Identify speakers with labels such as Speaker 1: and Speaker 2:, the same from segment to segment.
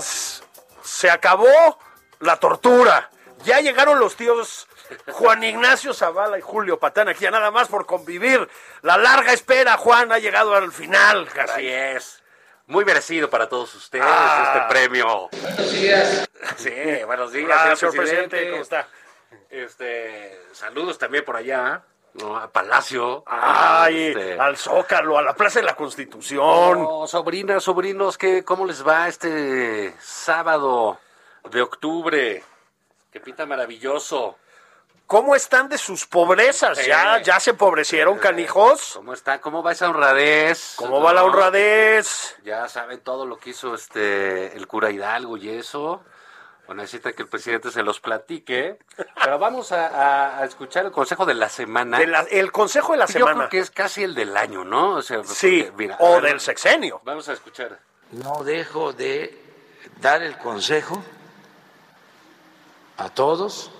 Speaker 1: Se acabó la tortura. Ya llegaron los tíos Juan Ignacio Zavala y Julio Patán aquí, ya nada más por convivir. La larga espera, Juan, ha llegado al final,
Speaker 2: Así es. Muy merecido para todos ustedes
Speaker 1: Ah.
Speaker 2: este premio.
Speaker 3: Buenos días.
Speaker 2: Sí, buenos días,
Speaker 1: Hola,
Speaker 2: señor
Speaker 1: señor presidente, ¿cómo está?
Speaker 2: Este, saludos también por allá, ¿no? a Palacio.
Speaker 1: Ay,
Speaker 2: Este,
Speaker 1: al Zócalo, a la Plaza de la Constitución.
Speaker 2: oh, sobrinas, sobrinos, ¿qué, ¿cómo les va este sábado de octubre? Que pinta maravilloso.
Speaker 1: ¿Cómo están de sus pobrezas? ¿Ya,
Speaker 2: Eh.
Speaker 1: ya se empobrecieron, canijos?
Speaker 2: ¿Cómo está? ¿Cómo va esa honradez?
Speaker 1: ¿Cómo va la
Speaker 2: ¿No?
Speaker 1: honradez?
Speaker 2: Ya saben todo lo que hizo este el cura Hidalgo y eso. O necesita que el presidente se los platique. Pero vamos a, a- a escuchar el consejo de la semana.
Speaker 1: De la- el consejo de la
Speaker 2: Yo
Speaker 1: semana.
Speaker 2: creo que es casi el del año, ¿no? O sea,
Speaker 1: Sí,
Speaker 2: porque, mira,
Speaker 1: o
Speaker 2: ver,
Speaker 1: del sexenio.
Speaker 2: Vamos a escuchar.
Speaker 3: No dejo de dar el consejo a todos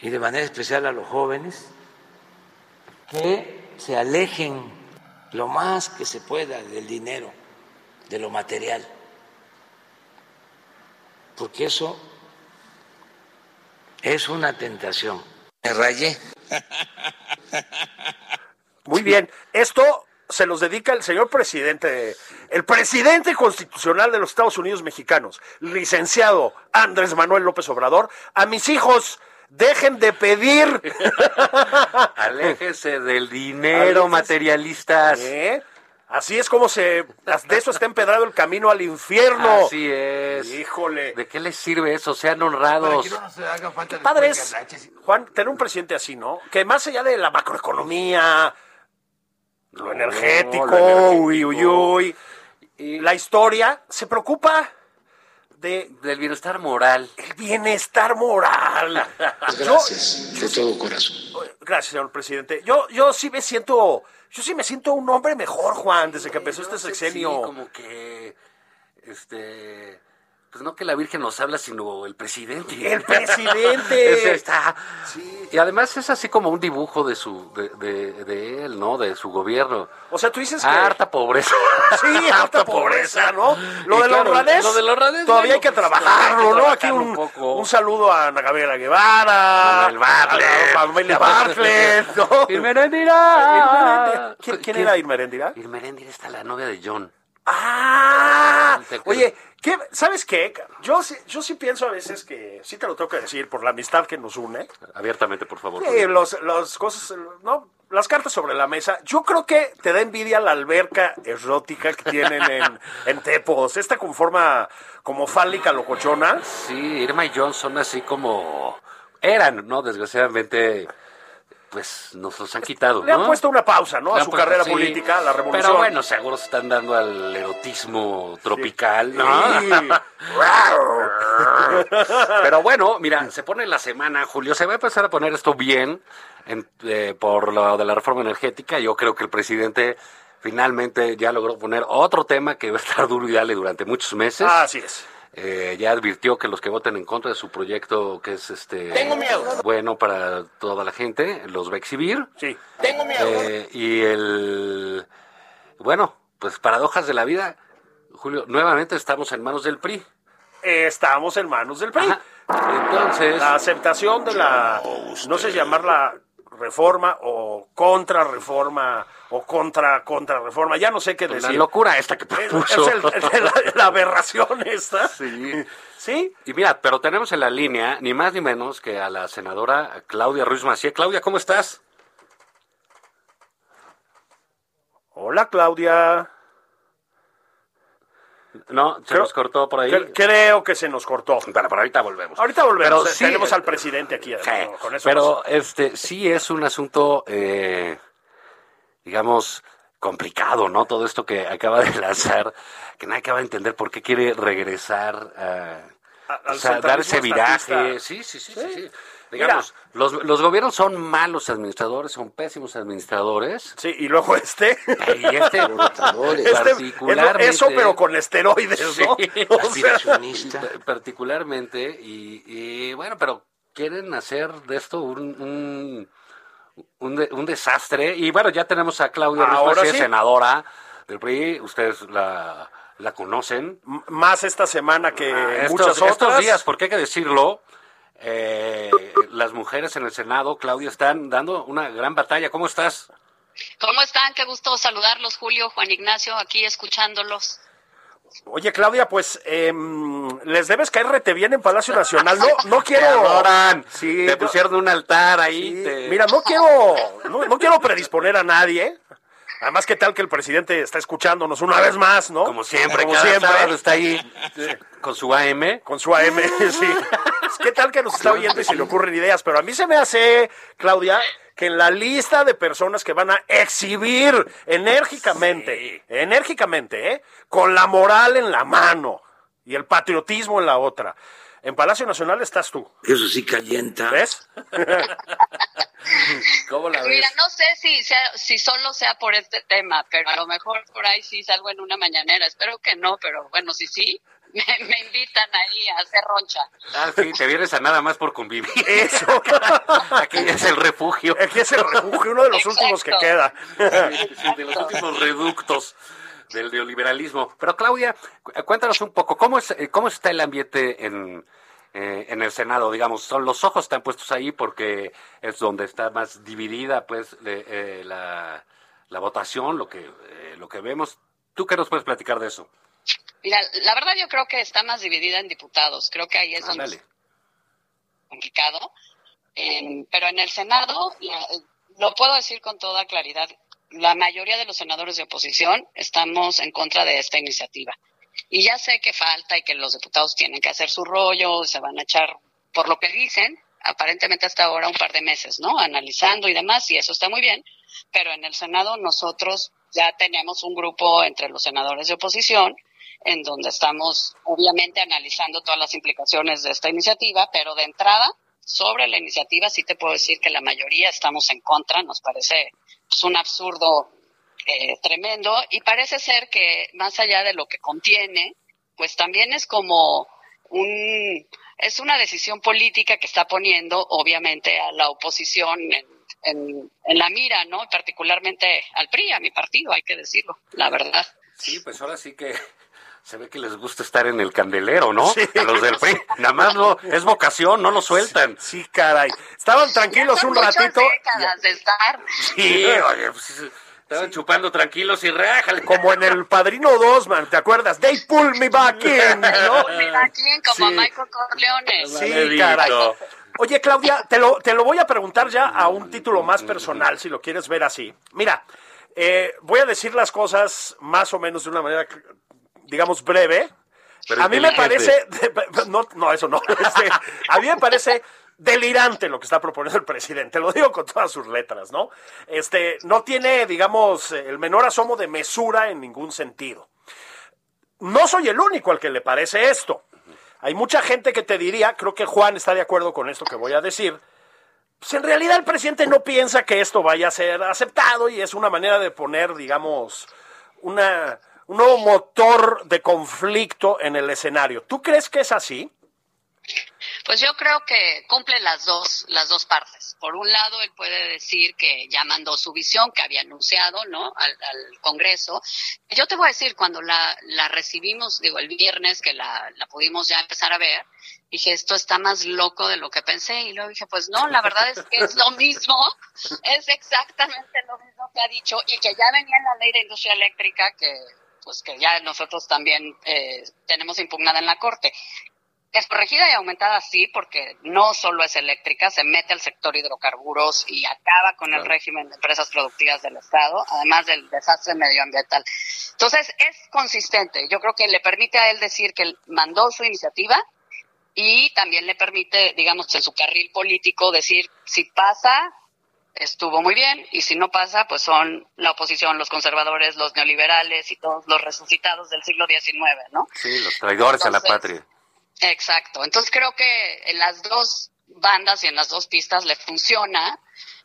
Speaker 3: y de manera especial a los jóvenes que se alejen lo más que se pueda del dinero, de lo material, porque eso es una tentación. Me rayé.
Speaker 1: Muy bien. Esto se los dedica el señor presidente, el presidente constitucional de los Estados Unidos mexicanos, licenciado Andrés Manuel López Obrador, a mis hijos. Dejen de pedir.
Speaker 2: Aléjese del dinero,
Speaker 1: Aléjese.
Speaker 2: materialistas.
Speaker 1: ¿Eh? Así es como se. De eso está empedrado el camino al infierno.
Speaker 2: Así es.
Speaker 1: Híjole.
Speaker 2: ¿De qué les sirve eso? Sean honrados.
Speaker 1: Padres, Juan, tener un presidente así, ¿no? Que más allá de la macroeconomía, lo
Speaker 2: No,
Speaker 1: energético,
Speaker 2: lo energético.
Speaker 1: uy, uy, uy,
Speaker 2: Y
Speaker 1: la historia, se preocupa de
Speaker 2: del bienestar moral.
Speaker 1: el bienestar moral.
Speaker 4: Gracias, de todo corazón.
Speaker 1: Gracias, señor presidente. Yo, yo sí me siento, yo sí me siento un hombre mejor, Juan, desde que empezó este sexenio.
Speaker 2: Sí, como que, este, pues no que la Virgen nos habla, sino el presidente.
Speaker 1: El presidente.
Speaker 2: Ese está.
Speaker 1: Sí.
Speaker 2: Y además es así como un dibujo de su, de, de, de él, ¿no? De su gobierno.
Speaker 1: O sea, tú dices que...
Speaker 2: Harta pobreza.
Speaker 1: Sí, harta pobreza, ¿no? Lo
Speaker 2: Y
Speaker 1: de la
Speaker 2: claro,
Speaker 1: honradez,
Speaker 2: Lo de la honradez.
Speaker 1: todavía
Speaker 2: bueno,
Speaker 1: hay que
Speaker 2: pues,
Speaker 1: trabajarlo, ¿no? Aquí un,
Speaker 2: un
Speaker 1: saludo a Ana Gabriela Guevara,
Speaker 2: Manuel Bartlett.
Speaker 1: a la familia Bartlett, ¿no?
Speaker 2: Irmerendira.
Speaker 1: ¿Quién, quién era Irmerendira?
Speaker 2: Irmerendira está la novia de John.
Speaker 1: ¡Ah! Oye, ¿qué, ¿sabes qué? Yo, sí- yo sí pienso a veces que, sí te lo tengo que decir, por la amistad que nos une,
Speaker 2: Abiertamente, por favor.
Speaker 1: Sí, los, los cosas, no, las cartas sobre la mesa. Yo creo que te da envidia la alberca erótica que tienen en, en Tepos. Esta con forma como fálica locochona.
Speaker 2: Sí, Irma y John son así como eran, ¿no? Desgraciadamente, pues nos los han quitado,
Speaker 1: Le han puesto una pausa, ¿no?
Speaker 2: Le
Speaker 1: A su carrera
Speaker 2: sí,
Speaker 1: política, a la revolución.
Speaker 2: Pero bueno, seguro se están dando al erotismo tropical, ¿no?
Speaker 1: Sí.
Speaker 2: Pero bueno, mira, se pone la semana, Julio, se va a empezar a poner esto bien en- eh, por lo de la reforma energética. Yo creo que el presidente finalmente ya logró poner otro tema que va a estar duro y dale durante muchos meses.
Speaker 1: Así es.
Speaker 2: Eh, ya advirtió que los que voten en contra de su proyecto, que es este
Speaker 1: Tengo miedo.
Speaker 2: bueno para toda la gente, los va a exhibir.
Speaker 1: Sí. Tengo miedo.
Speaker 2: Eh, y el bueno, pues paradojas de la vida, Julio, nuevamente estamos en manos del PRI.
Speaker 1: Estamos en manos del PRI.
Speaker 2: Ajá. Entonces,
Speaker 1: La aceptación de la, no sé si llamarla reforma o contrarreforma o contra contrarreforma, ya no sé qué
Speaker 2: la
Speaker 1: decir.
Speaker 2: locura esta que propuso.
Speaker 1: es el- la, la aberración esta.
Speaker 2: Sí.
Speaker 1: ¿Sí?
Speaker 2: Y mira, pero tenemos en la línea ni más ni menos que a la senadora Claudia Ruiz Macié. Claudia, ¿cómo estás?
Speaker 1: Hola, Claudia.
Speaker 2: No, se
Speaker 1: Creo-
Speaker 2: nos cortó por ahí.
Speaker 1: Cre- Creo que se nos cortó.
Speaker 2: Pero, pero ahorita volvemos.
Speaker 1: Ahorita volvemos.
Speaker 2: Pero
Speaker 1: eh,
Speaker 2: sí,
Speaker 1: Tenemos
Speaker 2: eh,
Speaker 1: al presidente aquí.
Speaker 2: Sí,
Speaker 1: además, con eso
Speaker 2: pero este sí es un asunto, eh, digamos, complicado, ¿no? Todo esto que acaba de lanzar, que nadie acaba de entender por qué quiere regresar a,
Speaker 1: A-
Speaker 2: o
Speaker 1: al
Speaker 2: sea, dar ese viraje. Sí, sí, sí, sí. sí.
Speaker 1: Mira.
Speaker 2: Digamos, los, los gobiernos son malos administradores, son pésimos administradores.
Speaker 1: Sí, y luego este.
Speaker 2: Y este,
Speaker 1: Este,
Speaker 2: particularmente,
Speaker 1: eso, pero con esteroides, ¿no?
Speaker 2: Sí.
Speaker 1: O sea,
Speaker 2: particularmente y, y, bueno pero quieren hacer de esto un un, un, de- un desastre y bueno ya tenemos a Claudia Ruiz
Speaker 1: Ahora
Speaker 2: Massieu,
Speaker 1: sí.
Speaker 2: senadora del PRI ustedes la, la conocen
Speaker 1: m- más esta semana que
Speaker 2: Ah, estos,
Speaker 1: muchas otras.
Speaker 2: estos días porque hay que decirlo eh, las mujeres en el Senado Claudia están dando una gran batalla ¿cómo estás?
Speaker 5: ¿Cómo están? Qué gusto saludarlos, Julio, Juan Ignacio, aquí escuchándolos.
Speaker 1: Oye, Claudia, pues em, les debes caer rete bien en Palacio Nacional. No, no
Speaker 2: Te
Speaker 1: quiero.
Speaker 2: adoran,
Speaker 1: Sí,
Speaker 2: te
Speaker 1: no-
Speaker 2: pusieron un altar ahí
Speaker 1: Sí,
Speaker 2: te-
Speaker 1: Mira, no quiero, no, no quiero predisponer a nadie. Además, ¿qué tal que el presidente está escuchándonos una vez más, no?
Speaker 2: Como siempre,
Speaker 1: Como
Speaker 2: cada
Speaker 1: siempre.
Speaker 2: sábado está ahí con su AM.
Speaker 1: Con su AM, sí. Pues, ¿Qué tal que nos está oyendo y se le ocurren ideas? Pero a mí se me hace, Claudia, que en la lista de personas que van a exhibir enérgicamente, enérgicamente, ¿eh? con la moral en la mano y el patriotismo en la otra, en Palacio Nacional estás tú,
Speaker 3: Eso sí calienta.
Speaker 1: ¿ves?
Speaker 2: ¿Cómo la ves?
Speaker 5: Mira, no sé si, sea, si solo sea por este tema, pero a lo mejor por ahí sí salgo en una mañanera. Espero que no, pero bueno, si sí, me, me invitan ahí a hacer roncha.
Speaker 2: Ah, sí, te vienes a nada más por convivir.
Speaker 1: Eso.
Speaker 2: Aquí es el refugio.
Speaker 1: Aquí es el refugio, uno de los
Speaker 5: Exacto.
Speaker 1: últimos que queda.
Speaker 2: Sí, de los últimos reductos del neoliberalismo. Pero Claudia, cu- cuéntanos un poco, ¿cómo, es, eh, cómo está el ambiente en, eh, en el Senado? Digamos, son los ojos están puestos ahí porque es donde está más dividida pues le- eh, la, la votación, lo que, eh, lo que vemos. ¿Tú qué nos puedes platicar de eso?
Speaker 5: Mira, la verdad yo creo que está más dividida en diputados. Creo que ahí es donde
Speaker 2: Ándale.
Speaker 5: complicado. Eh, pero en el Senado, la- lo puedo decir con toda claridad, la mayoría de los senadores de oposición estamos en contra de esta iniciativa. Y ya sé que falta y que los diputados tienen que hacer su rollo, se van a echar, por lo que dicen, aparentemente hasta ahora un par de meses, ¿no? Analizando y demás, y eso está muy bien. Pero en el Senado nosotros ya tenemos un grupo entre los senadores de oposición en donde estamos obviamente analizando todas las implicaciones de esta iniciativa, pero de entrada, sobre la iniciativa sí te puedo decir que la mayoría estamos en contra, nos parece pues, un absurdo eh, tremendo y parece ser que más allá de lo que contiene, pues también es como un es una decisión política que está poniendo obviamente a la oposición en, en, en la mira, ¿no? Particularmente al PRI, a mi partido, hay que decirlo, la verdad.
Speaker 2: Sí, pues ahora sí que se ve que les gusta estar en el candelero, ¿no?
Speaker 1: Sí.
Speaker 2: A los del PRI. Nada más no, es vocación, no lo sueltan.
Speaker 1: Sí, caray. Estaban tranquilos un ratito.
Speaker 5: décadas de estar.
Speaker 2: Sí, oye, pues, estaban chupando tranquilos y rájale.
Speaker 1: Como en el Padrino 2, man, ¿te acuerdas? They pull me back in, ¿no?
Speaker 5: Mira, ¿quién? Como
Speaker 1: Sí.
Speaker 5: Michael Corleone.
Speaker 1: Sí, caray. Oye, Claudia, te lo, te lo voy a preguntar ya a un título más personal, si lo quieres ver así. Mira, eh, voy a decir las cosas más o menos de una manera, digamos, breve.
Speaker 2: Pero
Speaker 1: a mí me parece, no, no, eso no. Este, a mí me parece delirante lo que está proponiendo el presidente. Lo digo con todas sus letras, ¿no? Este, no tiene, digamos, el menor asomo de mesura en ningún sentido. No soy el único al que le parece esto. Hay mucha gente que te diría, creo que Juan está de acuerdo con esto que voy a decir, pues en realidad el presidente no piensa que esto vaya a ser aceptado y es una manera de poner, digamos, una, un nuevo motor de conflicto en el escenario. ¿Tú crees que es así?
Speaker 5: Pues yo creo que cumple las dos, las dos partes. Por un lado, él puede decir que ya mandó su visión, que había anunciado, ¿no? Al, Congreso. Yo te voy a decir, cuando la, la recibimos, digo, el viernes que la, pudimos ya empezar a ver, dije, esto está más loco de lo que pensé. Y luego dije, pues no, la verdad es que es lo mismo, es exactamente lo mismo que ha dicho y que ya venía en la ley de industria eléctrica que pues que ya nosotros también eh, tenemos impugnada en la Corte. Es corregida y aumentada sí, porque no solo es eléctrica, se mete al sector hidrocarburos y acaba con el régimen de empresas productivas del Estado, además del desastre medioambiental. Entonces, es consistente. Yo creo que le permite a él decir que mandó su iniciativa y también le permite, digamos, en su carril político decir, si pasa, estuvo muy bien y si no pasa, pues son la oposición, los conservadores, los neoliberales y todos los resucitados del siglo XIX, ¿no?
Speaker 2: Sí, los traidores a la patria.
Speaker 5: Exacto. Entonces creo que en las dos bandas y en las dos pistas le funciona,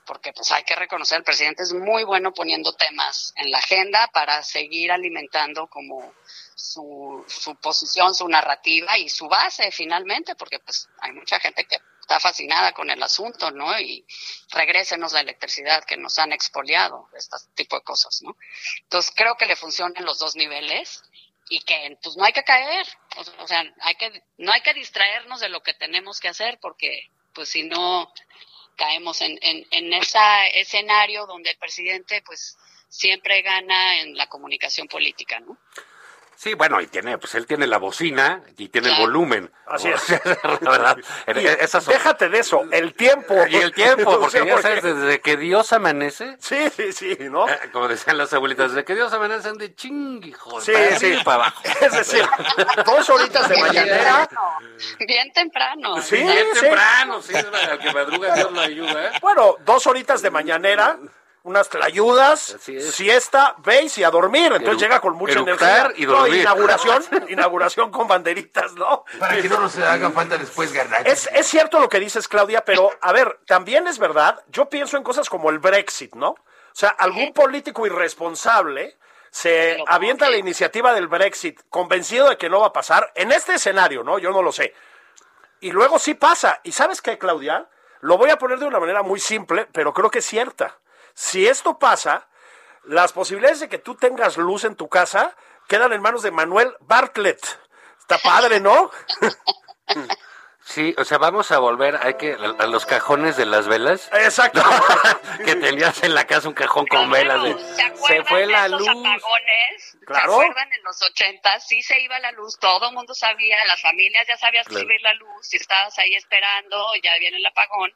Speaker 5: porque pues hay que reconocer, el presidente es muy bueno poniendo temas en la agenda para seguir alimentando como su, su posición, su narrativa y su base finalmente, porque pues hay mucha gente que está fascinada con el asunto, ¿no? Y regrésenos la electricidad que nos han expoliado, este tipo de cosas, ¿no? Entonces creo que le funcionan los dos niveles y que pues no hay que caer, o, sea, hay que no hay que distraernos de lo que tenemos que hacer porque pues si no caemos en, en, en ese escenario donde el presidente pues siempre gana en la comunicación política, ¿no?
Speaker 2: Sí, bueno, y tiene, pues él tiene la bocina y tiene el volumen.
Speaker 1: Así es.
Speaker 2: la verdad.
Speaker 1: Déjate de eso, el tiempo.
Speaker 2: Y el tiempo, porque ya sabes, desde que Dios amanece.
Speaker 1: Sí, sí, sí, ¿no?
Speaker 2: Eh, como decían las abuelitas, desde que Dios amanece de chinguijos.
Speaker 1: Sí, sí. para abajo. Es decir, dos horitas de mañanera.
Speaker 5: Bien temprano.
Speaker 1: Sí,
Speaker 2: bien temprano, sí, al que madruga Dios lo ayuda. ¿eh?
Speaker 1: Bueno, dos horitas de mañanera unas tlayudas, siesta, veis y a dormir. Entonces llega con mucha energía.
Speaker 2: Y dormir.
Speaker 1: inauguración, inauguración con banderitas, ¿no?
Speaker 3: Para que no nos haga falta después ganar.
Speaker 1: Es, es cierto lo que dices, Claudia, pero a ver, también es verdad, yo pienso en cosas como el Brexit, ¿no? O sea, algún político irresponsable se avienta la iniciativa del Brexit convencido de que no va a pasar en este escenario, ¿no? Yo no lo sé. Y luego sí pasa. ¿Y sabes qué, Claudia? Lo voy a poner de una manera muy simple, pero creo que es cierta. Si esto pasa, las posibilidades de que tú tengas luz en tu casa quedan en manos de Manuel Bartlett. Está padre, ¿no?
Speaker 2: Sí, o sea, vamos a volver hay que a los cajones de las velas.
Speaker 1: Exacto.
Speaker 2: que tenías en la casa un cajón con velas. De,
Speaker 5: se, fue la luz. Apagones?
Speaker 1: Claro.
Speaker 5: ¿Se acuerdan en los 80? Sí se iba la luz, todo el mundo sabía, las familias ya sabían que iba la luz, si estabas ahí esperando, ya viene el apagón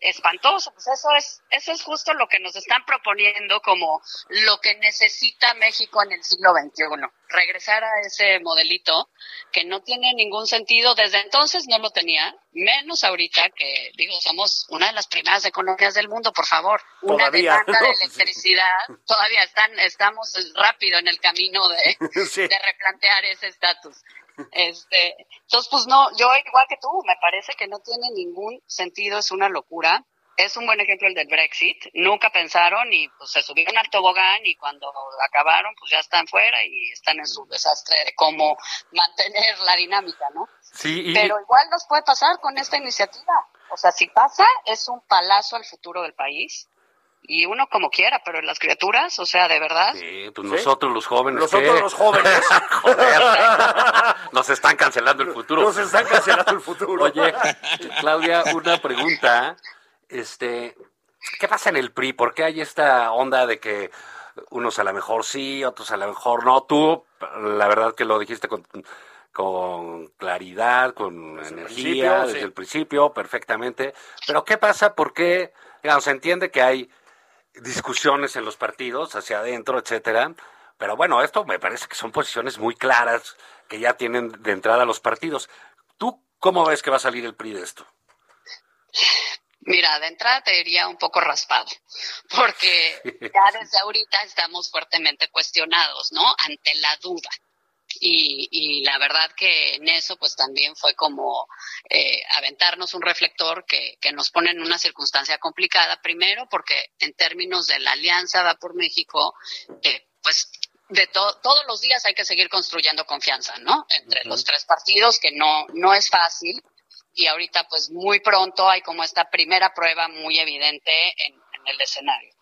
Speaker 5: espantoso. Pues eso es, eso es justo lo que nos están proponiendo como lo que necesita México en el siglo XXI. Regresar a ese modelito que no tiene ningún sentido. Desde entonces no lo tenía, menos ahorita que, digo, somos una de las primeras economías del mundo, por favor. Una demanda de electricidad. Todavía están, estamos rápido en el camino de, de replantear ese estatus. Este, entonces, pues no, yo igual que tú, me parece que no tiene ningún sentido, es una locura. Es un buen ejemplo el del Brexit. Nunca pensaron y pues se subieron al tobogán y cuando acabaron, pues ya están fuera y están en su desastre de cómo mantener la dinámica, ¿no?
Speaker 2: Sí.
Speaker 5: Pero igual nos puede pasar con esta iniciativa. O sea, si pasa, es un palazo al futuro del país y uno como quiera, pero las criaturas, o sea, de verdad.
Speaker 2: Sí, pues nosotros los jóvenes.
Speaker 1: Nosotros los jóvenes.
Speaker 2: nos están cancelando el futuro.
Speaker 1: Nos están cancelando el futuro.
Speaker 2: Oye, Claudia, una pregunta. Este, ¿qué pasa en el PRI? ¿Por qué hay esta onda de que unos a lo mejor sí, otros a lo mejor no? Tú, la verdad que lo dijiste con, con claridad, con energía, desde el principio, perfectamente. Pero ¿qué pasa? ¿Por qué? Digamos, se entiende que hay discusiones en los partidos, hacia adentro, etcétera. Pero bueno, esto me parece que son posiciones muy claras que ya tienen de entrada los partidos. ¿Tú cómo ves que va a salir el PRI de esto?
Speaker 5: Mira, de entrada te diría un poco raspado, porque ya desde ahorita estamos fuertemente cuestionados, ¿no? Ante la duda. Y, y, la verdad que en eso pues también fue como eh, aventarnos un reflector que, que, nos pone en una circunstancia complicada, primero porque en términos de la alianza va por México, eh, pues de todos los días hay que seguir construyendo confianza, ¿no? Entre los tres partidos, que no, no es fácil. Y ahorita, pues muy pronto hay como esta primera prueba muy evidente en, el escenario.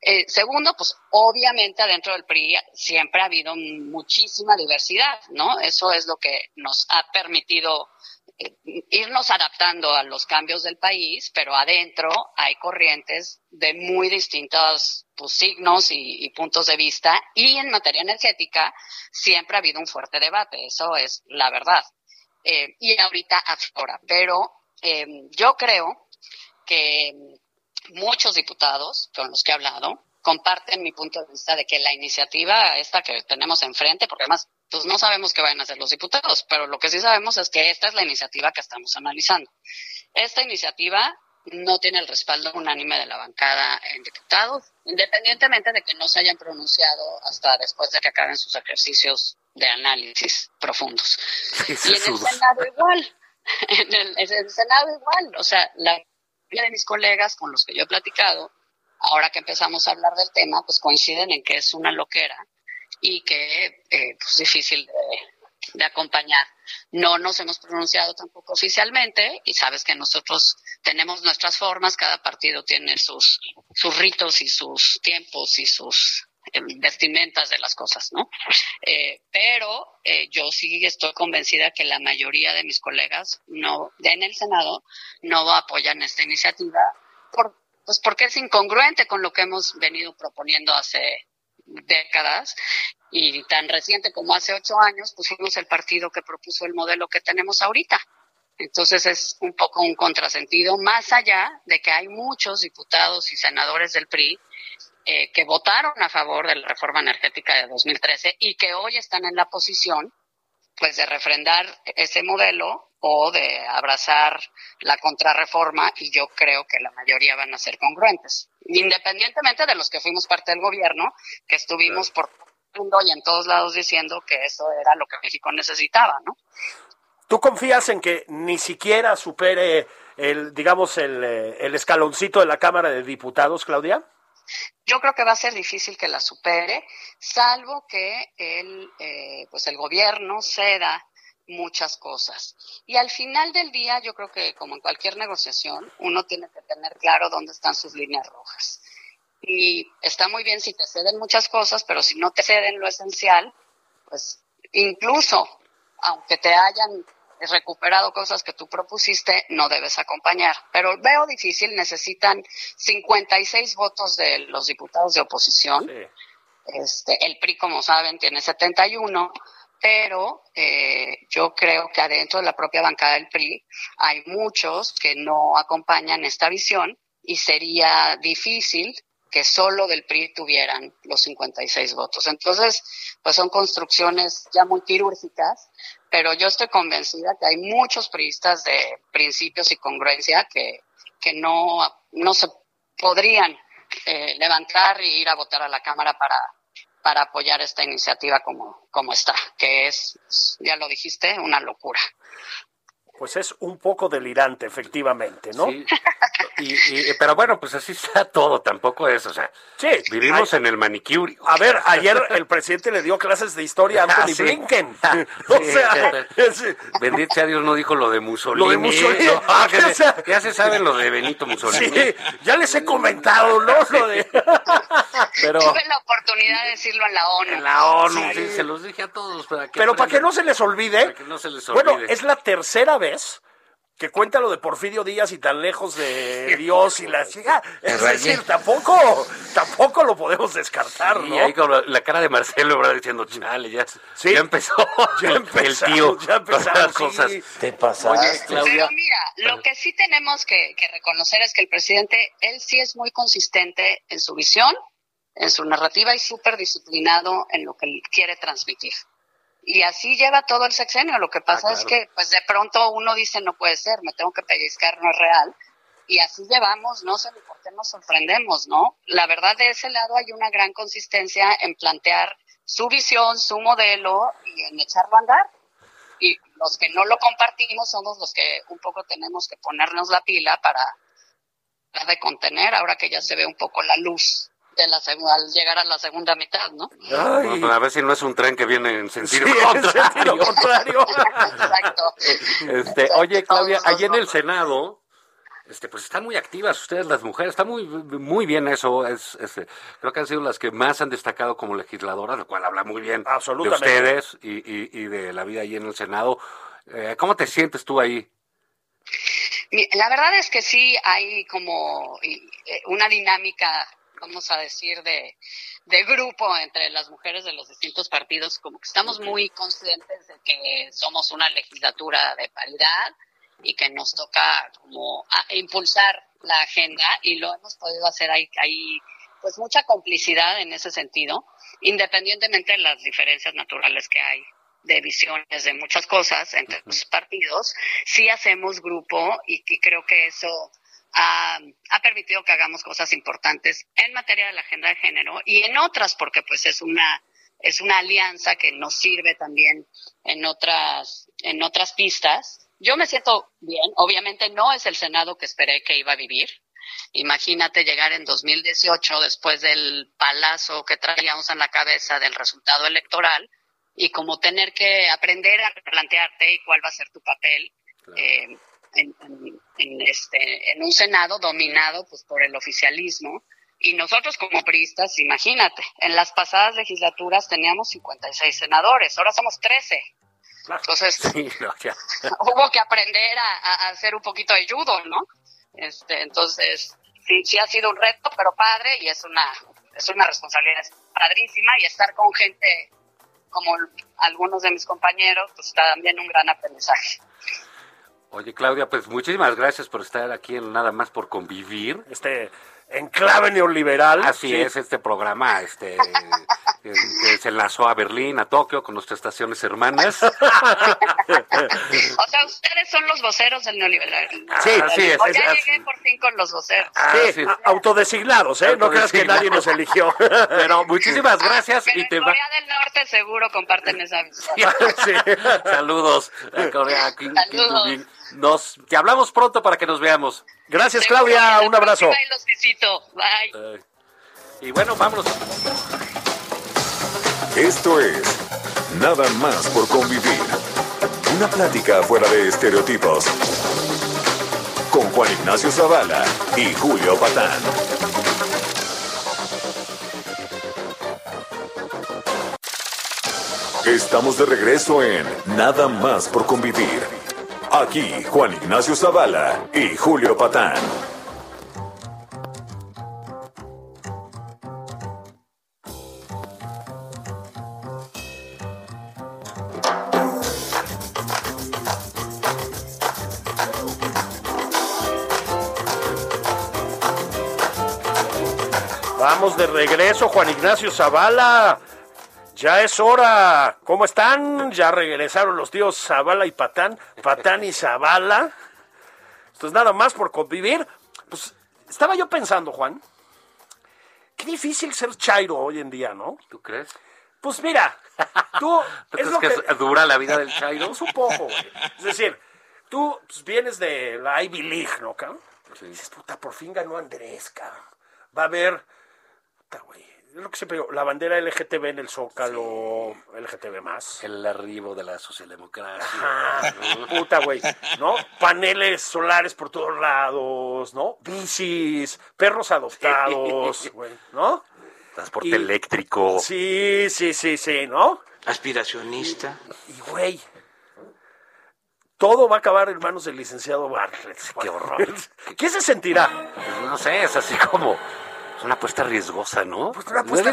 Speaker 5: Eh, segundo, pues obviamente adentro del PRI siempre ha habido muchísima diversidad, ¿no? Eso es lo que nos ha permitido irnos adaptando a los cambios del país, pero adentro hay corrientes de muy distintos pues, signos y, puntos de vista y en materia energética siempre ha habido un fuerte debate, eso es la verdad. Eh, y ahorita aflora, pero yo creo que muchos diputados con los que he hablado comparten mi punto de vista de que la iniciativa esta que tenemos enfrente, porque además pues no sabemos qué van a hacer los diputados, pero lo que sí sabemos es que esta es la iniciativa que estamos analizando. Esta iniciativa no tiene el respaldo unánime de la bancada en diputados, independientemente de que no se hayan pronunciado hasta después de que acaben sus ejercicios de análisis profundos. y en el Senado igual, en el, en el Senado igual, o sea, la mayoría de mis colegas con los que yo he platicado, ahora que empezamos a hablar del tema, pues coinciden en que es una loquera y que eh, es pues, difícil de, acompañar. No nos hemos pronunciado tampoco oficialmente y sabes que nosotros tenemos nuestras formas, cada partido tiene sus, sus ritos y sus tiempos y sus eh, vestimentas de las cosas, ¿no? Eh, pero yo sí estoy convencida que la mayoría de mis colegas no en el Senado no apoyan esta iniciativa por, pues porque es incongruente con lo que hemos venido proponiendo hace décadas y tan reciente como hace ocho años, pues fuimos el partido que propuso el modelo que tenemos ahorita. Entonces es un poco un contrasentido, más allá de que hay muchos diputados y senadores del PRI eh, que votaron a favor de la reforma energética de 2013 y que hoy están en la posición pues de refrendar ese modelo o de abrazar la contrarreforma y yo creo que la mayoría van a ser congruentes, independientemente de los que fuimos parte del gobierno, que estuvimos por todo mundo y en todos lados diciendo que eso era lo que México necesitaba, ¿no?
Speaker 1: ¿Tú confías en que ni siquiera supere el, digamos, el, eh, el escaloncito de la Cámara de Diputados, Claudia?
Speaker 5: Yo creo que va a ser difícil que la supere, salvo que el, eh, pues el gobierno ceda muchas cosas. Y al final del día, yo creo que como en cualquier negociación, uno tiene que tener claro dónde están sus líneas rojas. Y está muy bien si te ceden muchas cosas, pero si no te ceden lo esencial, pues incluso aunque te hayan recuperado cosas que tú propusiste, no debes acompañar. Pero veo difícil, necesitan 56 votos de los diputados de oposición. Este, el PRI, como saben, tiene 71, pero eh, yo creo que adentro de la propia bancada del PRI hay muchos que no acompañan esta visión y sería difícil que solo del PRI tuvieran los 56 votos. Entonces, pues son construcciones ya muy quirúrgicas, pero yo estoy convencida que hay muchos priistas de principios y congruencia que, que no, no se podrían eh, levantar e ir a votar a la Cámara para, para apoyar esta iniciativa como, como está, que es, ya lo dijiste, una locura
Speaker 1: pues es un poco delirante, efectivamente, ¿no? Sí.
Speaker 2: Y, pero bueno, pues así está todo, tampoco es, o sea, sí, vivimos en el manicure.
Speaker 1: A ver, ayer el presidente le dio clases de historia a Anthony ah, Blinken. o sea,
Speaker 2: bendito sea Dios no dijo lo de Mussolini. Lo de Mussolini. Ah, ya se sabe lo de Benito Mussolini. Sí,
Speaker 1: ya les he comentado, ¿no? Lo de...
Speaker 5: pero... Tuve la oportunidad de decirlo en la ONU.
Speaker 2: En la ONU, sí, se los dije a todos.
Speaker 1: Para que pero para que no se les olvide. Para que no se les olvide. Bueno, es la tercera vez que cuenta lo de Porfirio Díaz y tan lejos de Dios y la chica. Es decir, tampoco, tampoco lo podemos descartar, ¿no?
Speaker 2: Y ahí con la, cara de Marcelo, ¿verdad? Diciendo, chale, ya, ya empezó.
Speaker 1: Ya empezó. El tío. Ya empezaron cosas.
Speaker 5: Te pasaste. Pero mira, lo que sí tenemos que, que reconocer es que el presidente, él sí es muy consistente en su visión, en su narrativa y súper disciplinado en lo que quiere transmitir y así lleva todo el sexenio. Lo que pasa ah, es que, pues de pronto uno dice, no puede ser, me tengo que pellizcar, no es real. Y así llevamos, no sé por qué nos sorprendemos, ¿no? La verdad, de ese lado hay una gran consistencia en plantear su visión, su modelo y en echarlo a andar. Y los que no lo compartimos somos los que un poco tenemos que ponernos la pila para, para de contener, ahora que ya se ve un poco la luz de la al llegar a la segunda mitad, ¿no?
Speaker 1: Ay,
Speaker 2: a ver si no es un tren que viene en
Speaker 1: sí,
Speaker 2: sentido
Speaker 1: en
Speaker 2: contrario.
Speaker 1: sentido contrario.
Speaker 5: Exacto.
Speaker 2: Este, oye, Claudia, allí en el. Senado, este, pues están muy activas ustedes las mujeres, está muy, muy bien eso, es, este, creo que han sido las que más han destacado como legisladoras, lo cual habla muy bien de ustedes y, y- y de la vida allí en el Senado. Eh, ¿Cómo te sientes tú ahí?
Speaker 5: La verdad es que sí hay como eh, una dinámica, vamos a decir, de, de grupo entre las mujeres de los distintos partidos, como que estamos muy conscientes de que somos una legislatura de paridad y que nos toca como a- impulsar la agenda y lo hemos podido hacer ahí, ahí pues mucha complicidad en ese sentido, independientemente de las diferencias naturales que hay de visiones de muchas cosas entre los partidos, sí hacemos grupo y, y creo que eso ha, ha permitido que hagamos cosas importantes en materia de la agenda de género y en otras porque pues es una es una alianza que nos sirve también en otras en otras pistas. Yo me siento bien, obviamente no es el Senado que esperé que iba a vivir. Imagínate llegar en 2018 después del palazo que traíamos en la cabeza del resultado electoral y como tener que aprender a plantearte y cuál va a ser tu papel eh, en, en- en este, en un Senado dominado pues, por el oficialismo. Y nosotros como priistas, imagínate, en las pasadas legislaturas teníamos 56 senadores, ahora somos 13. Entonces,
Speaker 2: Sí, no, ya.
Speaker 5: hubo que aprender a, a- hacer un poquito de judo, ¿no? Este, entonces, sí, sí ha sido un reto, pero padre, y es una, es una responsabilidad padrísima, y estar con gente como algunos de mis compañeros, pues está también un gran aprendizaje.
Speaker 2: Oye, Claudia, pues muchísimas gracias por estar aquí en Nada más por convivir.
Speaker 1: Este enclave neoliberal.
Speaker 2: Así
Speaker 1: Sí.
Speaker 2: es este programa, este que, se enlazó a Berlín, a Tokio, con nuestras estaciones hermanas.
Speaker 5: O sea, ustedes son los voceros del neoliberalismo.
Speaker 1: Sí,
Speaker 2: así es.
Speaker 5: O
Speaker 2: es
Speaker 5: ya
Speaker 2: así.
Speaker 5: llegué por fin con los voceros.
Speaker 1: Sí,
Speaker 2: sí.
Speaker 1: autodesignados, ¿eh? No creas que nadie nos eligió.
Speaker 2: Pero muchísimas gracias
Speaker 5: Pero
Speaker 2: y
Speaker 5: en
Speaker 2: te va.
Speaker 5: Corea del Norte seguro comparten esa visión.
Speaker 1: Sí.
Speaker 2: Saludos a Corea,
Speaker 5: Saludos.
Speaker 2: Nos te hablamos pronto para que nos veamos.
Speaker 1: Gracias,
Speaker 5: Seguro,
Speaker 1: Claudia.
Speaker 5: la
Speaker 1: Un abrazo.
Speaker 5: los visito. Bye.
Speaker 2: Eh, y bueno, vámonos.
Speaker 6: Esto es Nada más por convivir. Una plática fuera de estereotipos. Con Juan Ignacio Zavala y Julio Patán. Estamos de regreso en Nada más por convivir. Aquí Juan Ignacio Zavala y Julio Patán.
Speaker 1: Vamos de regreso, Juan Ignacio Zavala. Ya es hora. ¿Cómo están? Ya regresaron los tíos Zavala y Patán. Patán y Zavala. Esto es nada más por convivir. Pues estaba yo pensando, Juan. Qué difícil ser chairo hoy en día, ¿no?
Speaker 2: ¿Tú crees?
Speaker 1: Pues mira, tú...
Speaker 2: ¿Tú
Speaker 1: es
Speaker 2: crees
Speaker 1: lo
Speaker 2: que,
Speaker 1: que...
Speaker 2: dura la vida del Chairo?
Speaker 1: Es un poco, güey. Es decir, tú pues, vienes de la Ivy League, ¿no, cabrón?
Speaker 2: Sí.
Speaker 1: Dices, puta, por fin ganó Andrés, cabrón. Va a haber, puta, güey. Es lo que siempre digo, la bandera LGTB en el Zócalo, LGTB más.
Speaker 2: El arribo de la socialdemocracia.
Speaker 1: Puta, güey, ¿no? Paneles solares por todos lados, ¿no? Bicis, perros adoptados, güey, ¿no?
Speaker 2: Transporte
Speaker 1: Y-
Speaker 2: eléctrico.
Speaker 1: Sí, sí, sí, sí, ¿no?
Speaker 3: Aspiracionista.
Speaker 1: Y, güey, todo va a acabar en manos del licenciado Bartlett.
Speaker 2: Qué horror.
Speaker 1: ¿Qué se sentirá?
Speaker 2: No sé, es así como. Una apuesta riesgosa, ¿no?
Speaker 1: Pues una apuesta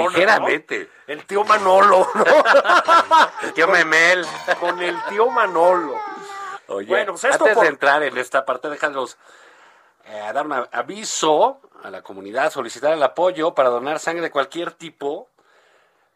Speaker 2: ligeramente.
Speaker 1: El tío Manolo, ¿no?
Speaker 2: El tío Memel.
Speaker 1: Con el tío Manolo.
Speaker 2: Oye,
Speaker 1: Bueno, pues esto
Speaker 2: antes
Speaker 1: por-
Speaker 2: de entrar en esta parte, déjanos eh, dar un aviso a la comunidad, solicitar el apoyo para donar sangre de cualquier tipo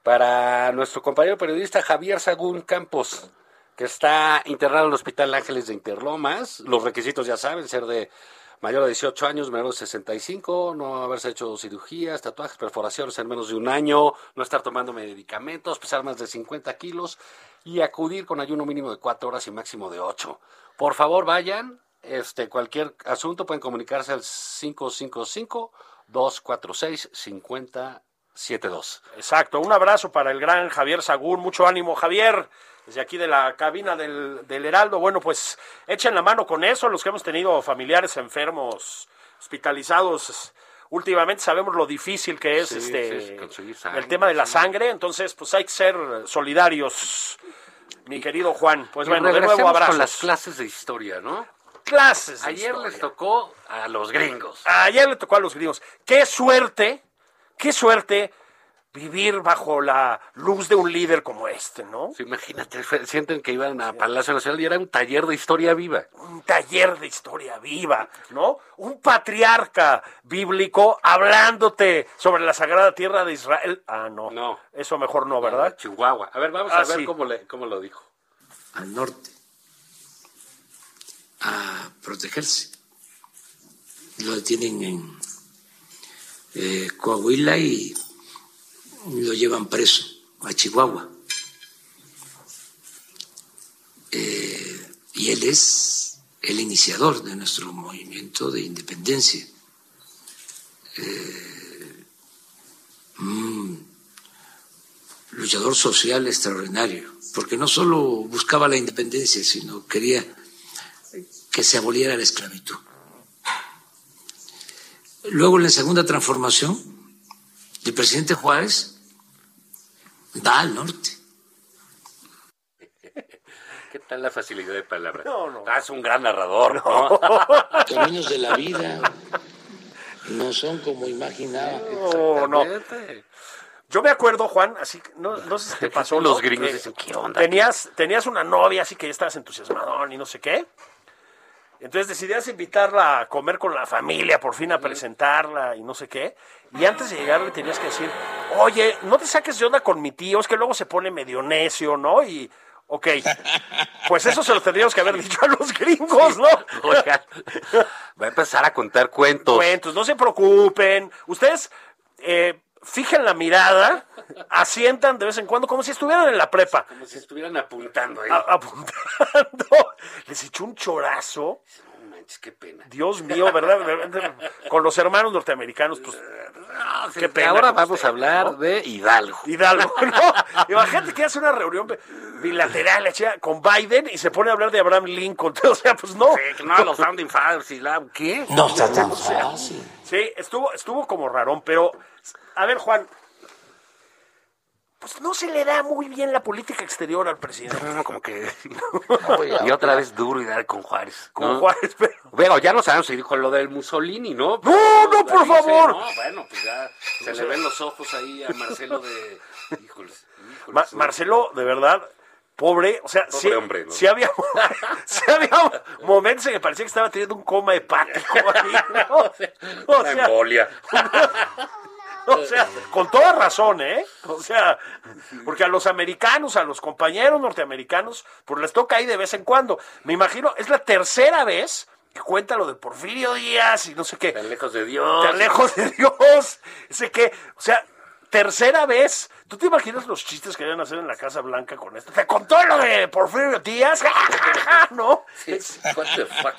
Speaker 2: para nuestro compañero periodista Javier Sagún Campos, que está internado en el Hospital Ángeles de Interlomas. Los requisitos ya saben, ser de mayor de 18 años, menor de 65, no haberse hecho cirugías, tatuajes, perforaciones en menos de un año, no estar tomando medicamentos, pesar más de 50 kilos y acudir con ayuno mínimo de 4 horas y máximo de 8. Por favor, vayan. Este, cualquier asunto pueden comunicarse al 555 246-5072.
Speaker 1: Exacto, un abrazo para el gran Javier Sagún, mucho ánimo Javier, desde aquí de la cabina del, del Heraldo. Bueno, pues echen la mano con eso, los que hemos tenido familiares enfermos, hospitalizados. Últimamente sabemos lo difícil que es
Speaker 2: Sí,
Speaker 1: este
Speaker 2: sí, conseguir sangre,
Speaker 1: el tema de la
Speaker 2: sí.
Speaker 1: sangre, entonces pues hay que ser solidarios, mi querido Juan. Pues bueno, de nuevo abrazos.
Speaker 2: con las clases de historia, ¿no?
Speaker 1: clases. de
Speaker 2: Ayer les tocó a los gringos.
Speaker 1: Ayer le tocó a los gringos. Qué suerte, qué suerte vivir bajo la luz de un líder como este, ¿no?
Speaker 2: Sí, imagínate, sienten que iban a Palacio Nacional y era un taller de historia viva.
Speaker 1: Un taller de historia viva, ¿no? Un patriarca bíblico hablándote sobre la sagrada tierra de Israel. Ah, no.
Speaker 2: No.
Speaker 1: Eso mejor no, ¿verdad?
Speaker 2: Chihuahua. A ver, vamos
Speaker 1: Ah,
Speaker 2: a ver
Speaker 1: sí.
Speaker 2: cómo, le, cómo lo dijo.
Speaker 3: al norte a protegerse. Lo detienen en eh, Coahuila y lo llevan preso a Chihuahua. Eh, y él es el iniciador de nuestro movimiento de independencia. Eh, luchador social extraordinario, porque no solo buscaba la independencia, sino quería que se aboliera la esclavitud. Luego, en la segunda transformación, el presidente Juárez va al norte.
Speaker 2: ¿Qué tal la facilidad de palabra?
Speaker 1: No, no.
Speaker 2: Ah, es un gran narrador, ¿no?
Speaker 3: Caminos de la vida no son como imaginaba.
Speaker 1: No, no. Yo me acuerdo, Juan, así que no, no sé si te pasó.
Speaker 2: Los gringos dicen, ¿qué onda?
Speaker 1: Tenías, tenías una novia, así que ya estabas entusiasmadón y no sé qué. Entonces decidías invitarla a comer con la familia, por fin a presentarla y no sé qué. Y antes de llegar le tenías que decir, oye, no te saques de onda con mi tío, es que luego se pone medio necio, ¿no? Y, ok, pues eso se lo tendríamos que haber dicho a los gringos, ¿no?
Speaker 2: Oigan, va a empezar a contar cuentos.
Speaker 1: cuentos, no se preocupen. Ustedes eh, fijen la mirada, asientan de vez en cuando, como si estuvieran en la prepa,
Speaker 2: Como si estuvieran apuntando ahí.
Speaker 1: a- apuntando. Les echó un chorazo.
Speaker 2: Manches, qué pena.
Speaker 1: Dios mío, ¿verdad? Con los hermanos norteamericanos, pues
Speaker 2: No,
Speaker 1: Qué pena
Speaker 2: ahora
Speaker 1: con
Speaker 2: vamos a hablar
Speaker 1: ¿no?
Speaker 2: de Hidalgo.
Speaker 1: Hidalgo, ¿no? Imagínate que hace una reunión bilateral con Biden y se pone a hablar de Abraham Lincoln. O sea, pues no.
Speaker 2: Sí, que no, los Founding Fathers y la... ¿Qué?
Speaker 3: No está tan fácil.
Speaker 1: Sí, estuvo, estuvo como rarón, pero a ver, Juan, pues no se le da muy bien la política exterior al presidente.
Speaker 2: No, como que... y otra vez duro y dar con Juárez.
Speaker 1: Con. Juárez, pero.
Speaker 2: Bueno, ya no sabemos si dijo lo del Mussolini, ¿no?
Speaker 1: No, no, por
Speaker 2: Dice,
Speaker 1: favor.
Speaker 2: No, bueno, pues ya se le ven los ojos ahí a Marcelo de... Híjoles, híjoles.
Speaker 1: Ma- Marcelo, de verdad, pobre, o sea,
Speaker 2: Pobre
Speaker 1: sí,
Speaker 2: hombre, ¿no?
Speaker 1: sí había, sí había momentos en que parecía que estaba teniendo un coma hepático ahí, ¿no? O
Speaker 2: Una
Speaker 1: sea,
Speaker 2: embolia.
Speaker 1: o sea, con toda razón, ¿eh? O sea, porque a los americanos, a los compañeros norteamericanos, pues les toca ahí de vez en cuando. Me imagino, es la tercera vez que cuenta lo de Porfirio Díaz y no sé qué.
Speaker 2: Tan lejos de Dios.
Speaker 1: Tan lejos de Dios. Sé que, o sea, tercera vez. ¿Tú te imaginas los chistes que iban a hacer en la Casa Blanca con esto? Te contó lo de Porfirio Díaz, ¿no?
Speaker 2: What the fuck?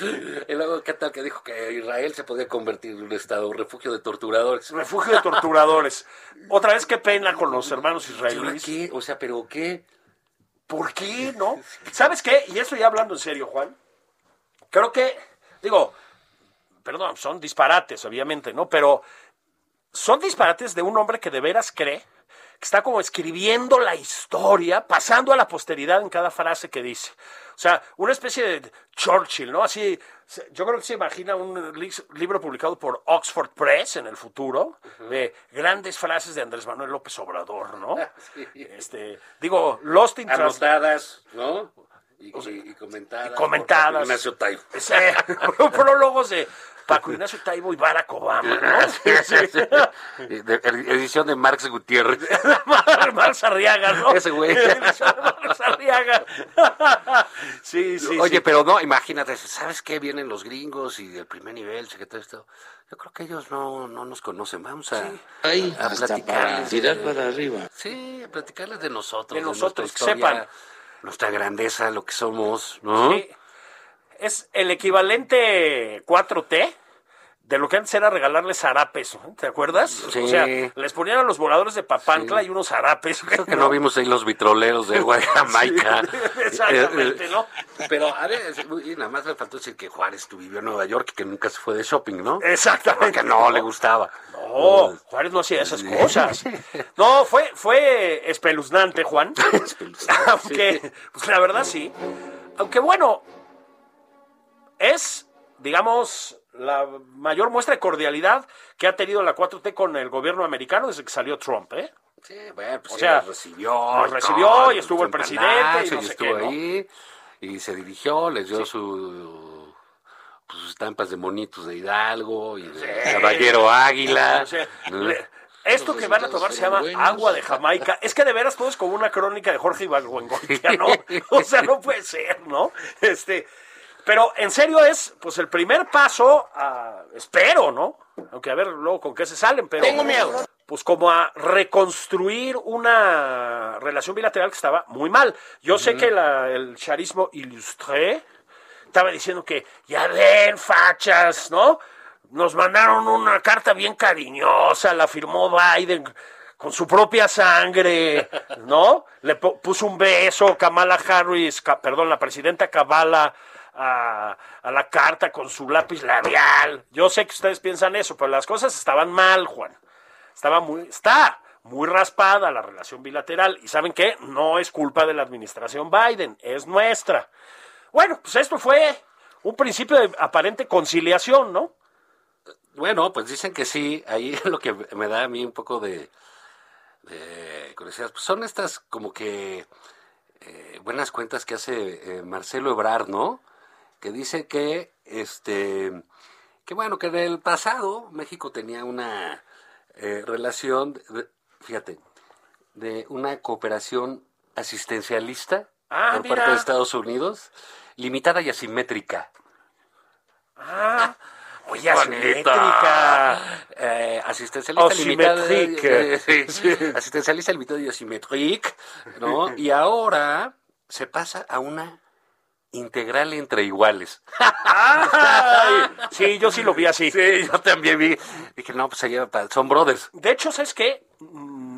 Speaker 2: Y luego, ¿qué tal que dijo que Israel se podía convertir en un estado, un refugio de torturadores?
Speaker 1: Refugio de torturadores. Otra vez, qué pena con los hermanos
Speaker 2: ¿Y ahora
Speaker 1: israelíes.
Speaker 2: qué? O sea, ¿pero qué?
Speaker 1: ¿Por qué, no? ¿Sabes qué? Y esto ya hablando en serio, Juan. Creo que, digo, perdón, son disparates, obviamente, ¿no? Pero son disparates de un hombre que de veras cree que está como escribiendo la historia, pasando a la posteridad en cada frase que dice. O sea, una especie de Churchill, ¿no? Así, yo creo que se imagina un li- libro publicado por Oxford Press en el futuro, de grandes frases de Andrés Manuel López Obrador, ¿no? Este, digo, Lost in
Speaker 2: Anotadas, ¿no? Y, y- y comentadas.
Speaker 1: Y comentadas.
Speaker 2: por Ignacio Taibo.
Speaker 1: Ese, prólogos de Paco Ignacio Taibo y Barack Obama, ¿no? Sí, sí.
Speaker 2: De- edición de Marx Gutiérrez.
Speaker 1: Mar, Mar Sarriaga, ¿no?
Speaker 2: Ese güey.
Speaker 1: Mar Sarriaga. Sí, sí,
Speaker 2: Oye,
Speaker 1: sí.
Speaker 2: pero no, imagínate, ¿sabes qué? Vienen los gringos y del primer nivel, secretario de Estado. Yo creo que ellos no, no nos conocen. Vamos a,
Speaker 3: Ahí,
Speaker 2: a
Speaker 3: para
Speaker 2: platicarles.
Speaker 3: tirar
Speaker 2: de-
Speaker 3: para arriba.
Speaker 2: Sí, a platicarles de nosotros.
Speaker 1: De nosotros,
Speaker 2: nuestra
Speaker 1: que
Speaker 2: historia,
Speaker 1: sepan.
Speaker 2: Nuestra grandeza, lo que somos, ¿no?
Speaker 1: Sí. Es el equivalente 4T de lo que antes era regalarles zarapes, ¿no? ¿te acuerdas?
Speaker 2: Sí.
Speaker 1: O sea, les ponían a los voladores de Papantla y unos zarapes.
Speaker 2: Creo que no vimos ahí los vitroleros de Jamaica.
Speaker 1: Sí, exactamente, ¿no?
Speaker 2: Pero a ver, y nada más le faltó decir que Juárez tú vivió en Nueva York y que nunca se fue de shopping, ¿no?
Speaker 1: Exactamente.
Speaker 2: Porque no le gustaba.
Speaker 1: No, Juárez no hacía esas cosas. No, fue, fue espeluznante, Juan.
Speaker 2: Espeluznante,
Speaker 1: Aunque, pues la verdad sí. Aunque bueno, es, digamos, la mayor muestra de cordialidad que ha tenido la 4T con el gobierno americano desde que salió Trump, ¿eh?
Speaker 2: Sí, bueno, pues
Speaker 1: O
Speaker 2: sí,
Speaker 1: sea,
Speaker 2: recibió.
Speaker 1: los
Speaker 2: y
Speaker 1: recibió
Speaker 2: todo,
Speaker 1: y estuvo el presidente y
Speaker 2: Palacio,
Speaker 1: no
Speaker 2: y
Speaker 1: sé
Speaker 2: estuvo
Speaker 1: qué, ¿no?
Speaker 2: ahí y se dirigió, les dio su pues, sus estampas de monitos de Hidalgo y de Caballero Águila.
Speaker 1: O sea,
Speaker 2: ¿no?
Speaker 1: le- esto que van a tomar se llama agua de Jamaica. Es que de veras todo es como una crónica de Jorge Ibargüengoitia, ¿no? O sea, no puede ser, ¿no? Este, pero en serio es, pues el primer paso a, espero, ¿no? Aunque a ver luego con qué se salen, pero...
Speaker 4: Tengo miedo.
Speaker 1: Pues como a reconstruir una relación bilateral que estaba muy mal. Yo sé que la- el charismo ilustré estaba diciendo que, ya ven, fachas, ¿no? Nos mandaron una carta bien cariñosa, la firmó Biden con su propia sangre, ¿no? Le pu- puso un beso Kamala Harris, ca- perdón, la presidenta Kamala a, la carta con su lápiz labial. Yo sé que ustedes piensan eso, pero las cosas estaban mal, Juan. Estaba muy, está muy raspada la relación bilateral. Y ¿saben qué? No es culpa de la administración Biden, es nuestra. Bueno, pues esto fue un principio de aparente conciliación, ¿no?
Speaker 2: Bueno, pues dicen que sí. Ahí lo que me da a mí un poco de, de curiosidad pues son estas como que eh, buenas cuentas que hace eh, Marcelo Ebrard, ¿no? Que dice que este que bueno que en el pasado México tenía una eh, relación, de- fíjate, de una cooperación asistencialista
Speaker 1: Ah,
Speaker 2: por
Speaker 1: mira.
Speaker 2: parte de Estados Unidos, limitada y asimétrica.
Speaker 1: Ah, oye, asimétrica.
Speaker 2: Eh, asistencialista limitada. Eh, sí, Asistencialista limitado y asimétrique, ¿no? Y ahora se pasa a una integral entre iguales.
Speaker 1: Ay, sí, yo sí lo vi así.
Speaker 2: Sí, yo también vi. Dije, no, pues se lleva para... Son brothers.
Speaker 1: De hecho, ¿sabes qué?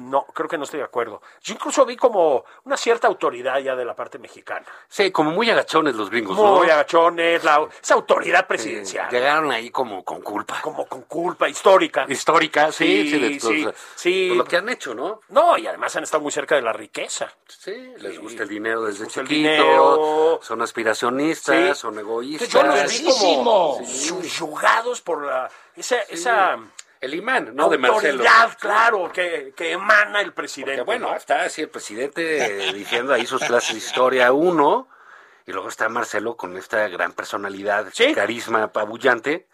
Speaker 1: No, creo que no estoy de acuerdo. Yo incluso vi como una cierta autoridad ya de la parte mexicana.
Speaker 2: Sí, como muy agachones los gringos, ¿no?
Speaker 1: Muy agachones, la, esa autoridad presidencial.
Speaker 2: Llegaron ahí como con culpa.
Speaker 1: como con culpa histórica.
Speaker 2: Histórica, sí,
Speaker 1: Sí,
Speaker 2: sí, de-
Speaker 1: sí,
Speaker 2: o sea,
Speaker 1: sí.
Speaker 2: por lo que han hecho, ¿no?
Speaker 1: No, y además han estado muy cerca de la riqueza.
Speaker 2: Sí, les gusta el dinero desde
Speaker 1: el
Speaker 2: chiquito,
Speaker 1: dinero.
Speaker 2: son aspiracionistas, son egoístas.
Speaker 1: Yo los vi como subyugados por la, esa, esa
Speaker 2: El imán, ¿no? De Marcelo.
Speaker 1: claro, que, que emana el presidente.
Speaker 2: bueno,
Speaker 1: ¿no?
Speaker 2: está así el presidente diciendo ahí sus clases de historia uno, y luego está Marcelo con esta gran personalidad, este
Speaker 1: Sí.
Speaker 2: carisma apabullante,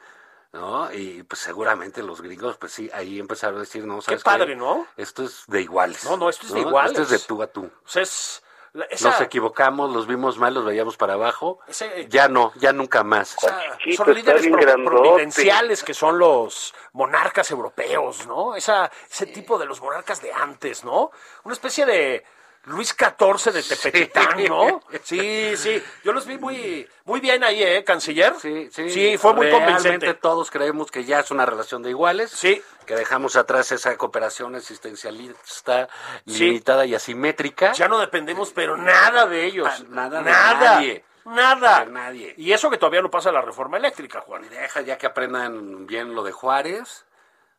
Speaker 2: ¿no? Y pues seguramente los gringos, pues sí, ahí empezaron a decir, no, ¿sabes
Speaker 1: padre, ¿no?
Speaker 2: Esto es de iguales.
Speaker 1: No, no, esto es de iguales.
Speaker 2: Esto es de tú a tú.
Speaker 1: O sea, es la- esa,
Speaker 2: Nos equivocamos, los vimos mal, los veíamos para abajo.
Speaker 1: Ese-
Speaker 2: Ya no, ya nunca más.
Speaker 7: Chiquito,
Speaker 1: son líderes pro- providenciales que son los monarcas europeos, ¿no? Esa, ese tipo de los monarcas de antes, ¿no? Una especie de Luis XIV de Tepetitán, ¿no? Sí, sí. Yo los vi muy, muy bien ahí, ¿eh, canciller?
Speaker 2: Sí, sí.
Speaker 1: Sí, fue muy
Speaker 2: Realmente
Speaker 1: convincente.
Speaker 2: todos creemos que ya es una relación de iguales.
Speaker 1: Sí.
Speaker 2: Que dejamos atrás esa cooperación asistencialista
Speaker 1: Sí.
Speaker 2: limitada y asimétrica.
Speaker 1: Ya no dependemos, pero nada de ellos.
Speaker 2: Ah, nada de
Speaker 1: nada.
Speaker 2: nadie.
Speaker 1: Nada.
Speaker 2: De nadie.
Speaker 1: Y eso que todavía no pasa la reforma eléctrica, Juan.
Speaker 2: Deja ya que aprendan bien lo de Juárez,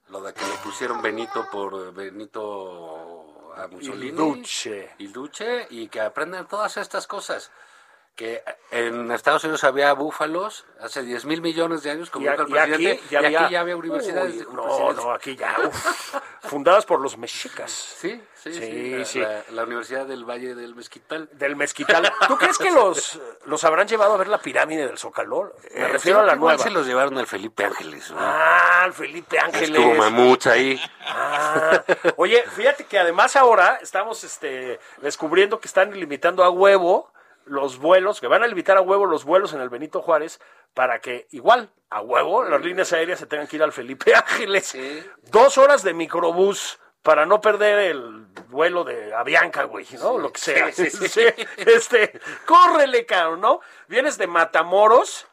Speaker 2: lo de que le pusieron Benito por Benito a Mussolini.
Speaker 1: Il Duce.
Speaker 2: Il Duce, y que aprendan todas estas cosas. Que en Estados Unidos había búfalos hace 10 mil millones de años, como
Speaker 1: Y, a-
Speaker 2: dijo el
Speaker 1: y aquí
Speaker 2: presidente,
Speaker 1: ya
Speaker 2: y
Speaker 1: había,
Speaker 2: aquí ya había universidades.
Speaker 1: Uy, no, no, aquí ya. uf. fundadas por los mexicas.
Speaker 2: Sí, sí, sí.
Speaker 1: Sí,
Speaker 2: la,
Speaker 1: sí.
Speaker 2: la- la Universidad del Valle del Mezquital.
Speaker 1: Del mezquital. ¿Tú crees que los, los habrán llevado a ver la pirámide del Zócalo? Me
Speaker 2: Eh,
Speaker 1: refiero a la nueva.
Speaker 2: se los llevaron al Felipe Ángeles. ¿no?
Speaker 1: Ah, el Felipe Ángeles.
Speaker 2: Estuvo mamuts ahí.
Speaker 1: Ah, oye, fíjate que además ahora estamos este, descubriendo que están limitando a huevo los vuelos, que van a limitar a huevo los vuelos en el Benito Juárez para que igual, a huevo, las líneas aéreas se tengan que ir al Felipe Ángeles.
Speaker 2: Sí.
Speaker 1: Dos horas de microbús para no perder el vuelo de Avianca, güey, ¿no? Lo que sea. Sí, Este, córrele, cabrón, ¿no? Vienes de Matamoros,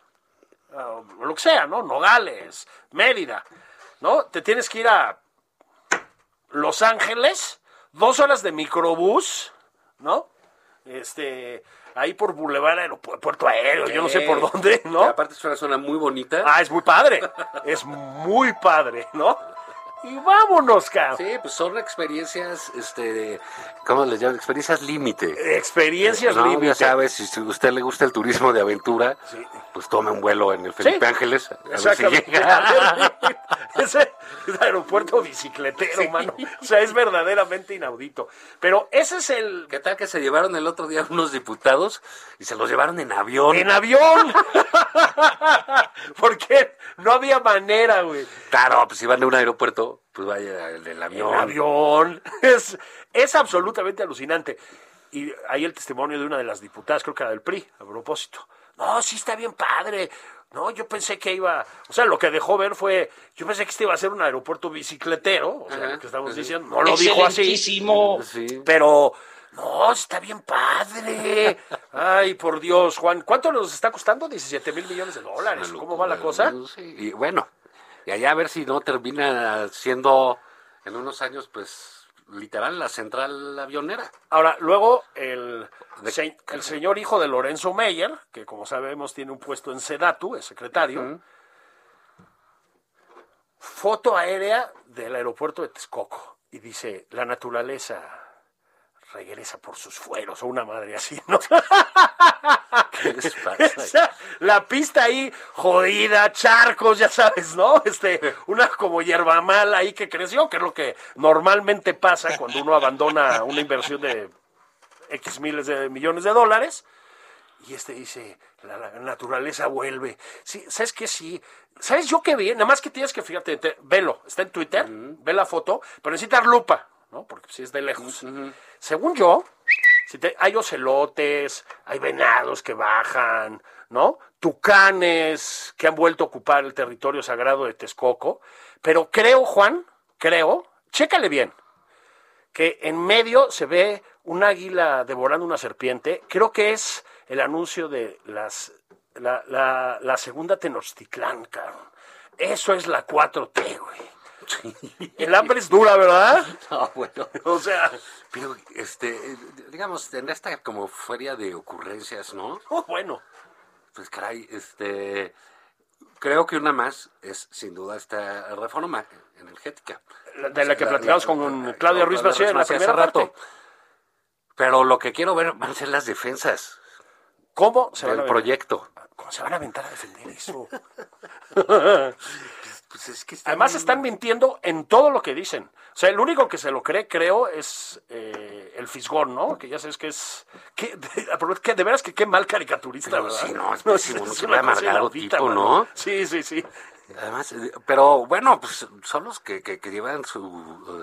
Speaker 1: ah, lo que sea, ¿no? Nogales, Mérida, ¿no? Te tienes que ir a Los Ángeles, dos horas de microbús, ¿no? Este, ahí por Boulevard Puerto Aéreo, yo no sé por dónde, ¿no?
Speaker 2: aparte es una zona muy bonita.
Speaker 1: Ah, es muy padre, es muy padre, ¿no? Y vámonos, cabrón.
Speaker 2: Sí, pues son experiencias, este, ¿cómo les llaman? Experiencias límite.
Speaker 1: Experiencias
Speaker 2: No,
Speaker 1: límite.
Speaker 2: Ya sabes, si a usted le gusta el turismo de aventura, pues tome un vuelo en el Felipe
Speaker 1: Sí.
Speaker 2: Ángeles. A ver si llega.
Speaker 1: ese es aeropuerto bicicletero, mano. O sea, es verdaderamente inaudito. Pero ese es el.
Speaker 2: ¿Qué tal que se llevaron el otro día unos diputados y se los llevaron en avión?
Speaker 1: En avión. Porque no había manera, güey.
Speaker 2: Claro, pues si van de un aeropuerto, pues vaya el del avión.
Speaker 1: En avión. Es, es absolutamente alucinante. Y ahí el testimonio de una de las diputadas, creo que era del PRI, a propósito. No, sí está bien padre. No, yo pensé que iba, o sea, lo que dejó ver fue, yo pensé que este iba a ser un aeropuerto bicicletero, o sea,
Speaker 2: Ajá,
Speaker 1: lo que estamos diciendo, no lo dijo así.
Speaker 2: Sí.
Speaker 1: pero no, está bien padre. Ay, por Dios, Juan, ¿cuánto nos está costando? 17 mil millones de dólares. ¿Cómo va la cosa?
Speaker 2: y bueno, y allá a ver si no termina siendo en unos años, pues, literal, la central avionera.
Speaker 1: Ahora, luego el, se- el señor hijo de Lorenzo Meyer, que como sabemos tiene un puesto en Sedatu, es secretario, foto aérea del aeropuerto de Texcoco. Y dice, la naturaleza regresa por sus fueros, o una madre así, ¿no?
Speaker 2: ¿Qué les
Speaker 1: O
Speaker 2: pasa?
Speaker 1: sea, la pista ahí jodida, charcos, ya sabes, ¿no? Este, una como hierba mala ahí que creció, que es lo que normalmente pasa cuando uno abandona una inversión de X miles de millones de dólares. Y este dice, la, la naturaleza vuelve. Sí, ¿sabes qué? Sí. ¿Sabes yo qué vi? Nada más que tienes que, fíjate, te- velo, está en Twitter, ve la foto, pero necesitas lupa, ¿no? Porque si es de lejos. Según yo, hay ocelotes, hay venados que bajan, ¿no? Tucanes que han vuelto a ocupar el territorio sagrado de Texcoco. Pero creo, Juan, creo, chécale bien, que en medio se ve un águila devorando una serpiente. Creo que es el anuncio de las, la, la, la segunda Tenochtitlán, cabrón. Eso es la 4T, güey. El hambre es dura, ¿verdad?
Speaker 2: No, bueno.
Speaker 1: O sea,
Speaker 2: Pero, este, digamos, en esta como feria de ocurrencias, ¿no?
Speaker 1: oh, bueno.
Speaker 2: Pues caray, este, creo que una más es sin duda esta reforma energética.
Speaker 1: De la que platicamos con Claudia Ruiz Massieu en la
Speaker 2: hace
Speaker 1: primera
Speaker 2: rato.
Speaker 1: parte.
Speaker 2: Pero lo que quiero ver van a ser las defensas
Speaker 1: ¿Cómo se van a
Speaker 2: proyecto.
Speaker 1: ¿Cómo se van a aventar a defender eso?
Speaker 2: Pues es que está
Speaker 1: Además están mintiendo en todo lo que dicen. O sea, el único que se lo cree, creo, es eh, el Fisgón, ¿no? Que ya sabes que es... Que, de, que de veras que qué mal caricaturista,
Speaker 2: Pero
Speaker 1: ¿verdad?
Speaker 2: sí, no, es ¿no?
Speaker 1: es
Speaker 2: Qué
Speaker 1: una cosa
Speaker 2: amargado tipo. ¿no?
Speaker 1: Sí, sí, sí.
Speaker 2: Además, eh, pero bueno, pues son los que, que, que llevan su,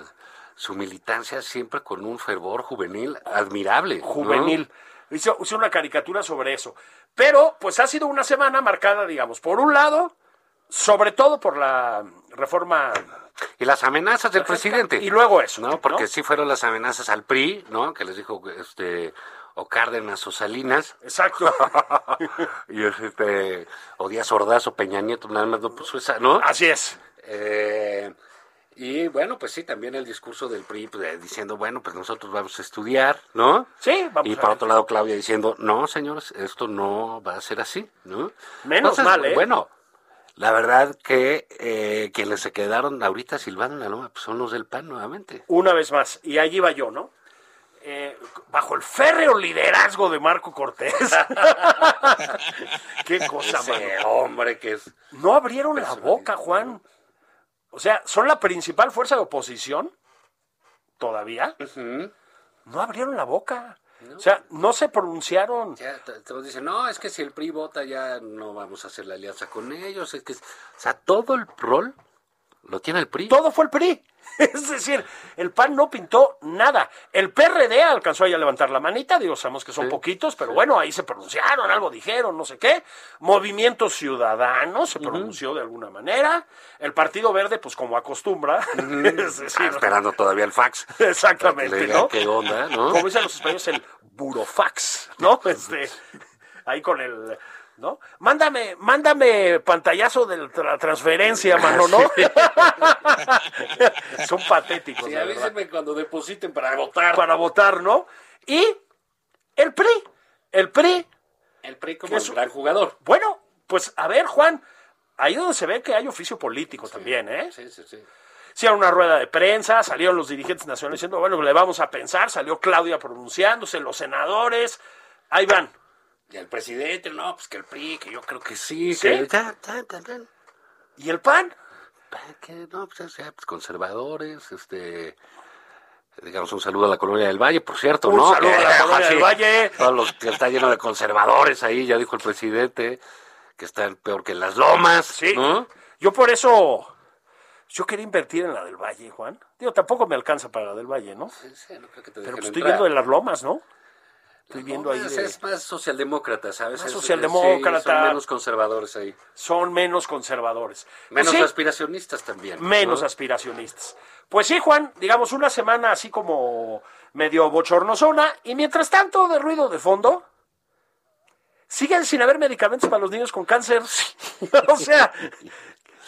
Speaker 2: eh, su militancia siempre con un fervor juvenil admirable. ¿no?
Speaker 1: Juvenil. Hizo una caricatura sobre eso. Pero, pues ha sido una semana marcada, digamos, por un lado, sobre todo por la reforma...
Speaker 2: Y las amenazas del presidente.
Speaker 1: Y luego eso,
Speaker 2: ¿no? Porque
Speaker 1: ¿no?
Speaker 2: sí fueron las amenazas al PRI, ¿no? Que les dijo este o Cárdenas o Salinas.
Speaker 1: Exacto.
Speaker 2: y este o Díaz Ordaz o Peña Nieto, nada más no puso esa, ¿no?
Speaker 1: Así es.
Speaker 2: Eh, y bueno, pues sí, también el discurso del PRI pues, diciendo, bueno, pues nosotros vamos a estudiar, ¿no?
Speaker 1: Sí, vamos
Speaker 2: Y por otro lado Claudia diciendo, no, señores, esto no va a ser así, ¿no?
Speaker 1: Menos mal, ¿eh?
Speaker 2: Bueno, la verdad que eh, quienes se quedaron ahorita silbando en la loma pues son los del PAN nuevamente.
Speaker 1: Una vez más. Y allí va yo, ¿no? Eh, bajo el férreo liderazgo de Marco Cortés. Qué cosa,
Speaker 2: Ese
Speaker 1: mano.
Speaker 2: hombre que es...
Speaker 1: No abrieron la boca, Juan. O sea, son la principal fuerza de oposición. Todavía. No abrieron la boca. O sea, no se pronunciaron.
Speaker 2: Ya te dicen, no, es que si el PRI vota ya no vamos a hacer la alianza con ellos. Es que, o sea, todo el rol lo tiene el PRI.
Speaker 1: Todo fue el PRI. Es decir, el PAN no pintó nada. El PRD alcanzó ahí a levantar la manita, digo, sabemos que son
Speaker 2: Sí,
Speaker 1: poquitos, pero bueno, ahí se pronunciaron, algo dijeron, no sé qué. Movimiento Ciudadano se pronunció de alguna manera. El Partido Verde, pues como acostumbra, es decir,
Speaker 2: Ah, esperando todavía el fax.
Speaker 1: Exactamente, ¿no?
Speaker 2: qué onda, ¿no?
Speaker 1: Como dicen los españoles, el burofax, ¿no? Este, ahí con el ¿no? Mándame, mándame pantallazo de la transferencia, mano, ¿no? Son patéticos.
Speaker 2: Sí, avísenme cuando depositen para votar.
Speaker 1: Para votar, ¿no? Y el PRI, el PRI,
Speaker 2: El PRI como
Speaker 1: es-
Speaker 2: gran jugador.
Speaker 1: bueno, pues a ver, Juan, ahí donde se ve que hay oficio político también, ¿eh?
Speaker 2: Sí, sí, sí.
Speaker 1: Hicieron una rueda de prensa, salieron los dirigentes nacionales diciendo, bueno, le vamos a pensar, salió Claudia pronunciándose, los senadores, ahí van.
Speaker 2: Y el presidente, no, pues que el PRI, que yo creo que sí,
Speaker 1: ¿Sí?
Speaker 2: que ya, ya, ya, ya.
Speaker 1: ¿Y el PAN?
Speaker 2: que no, pues, sea, pues, conservadores, este, digamos un saludo a la colonia del Valle, por cierto,
Speaker 1: Un
Speaker 2: ¿no?
Speaker 1: saludo a la colonia del Valle.
Speaker 2: Todos los que está lleno de conservadores ahí, ya dijo el presidente, que están peor que las lomas,
Speaker 1: Sí.
Speaker 2: ¿no?
Speaker 1: Yo por eso, yo quería invertir en la del Valle, Juan. Digo, tampoco me alcanza para la del Valle, ¿no?
Speaker 2: Sí, sí, no creo que te
Speaker 1: Pero pues, estoy viendo de las lomas, ¿no? Estoy viendo ahí de-
Speaker 2: Es más socialdemócrata, ¿sabes?
Speaker 1: Más
Speaker 2: Es-
Speaker 1: socialdemócrata.
Speaker 2: sí, son menos conservadores ahí.
Speaker 1: son menos conservadores. Pues
Speaker 2: Menos
Speaker 1: sí,
Speaker 2: aspiracionistas también.
Speaker 1: menos
Speaker 2: ¿no?
Speaker 1: aspiracionistas. Pues sí, Juan, digamos una semana así como medio bochornosona y mientras tanto de ruido de fondo, siguen sin haber medicamentos para los niños con cáncer. o sea,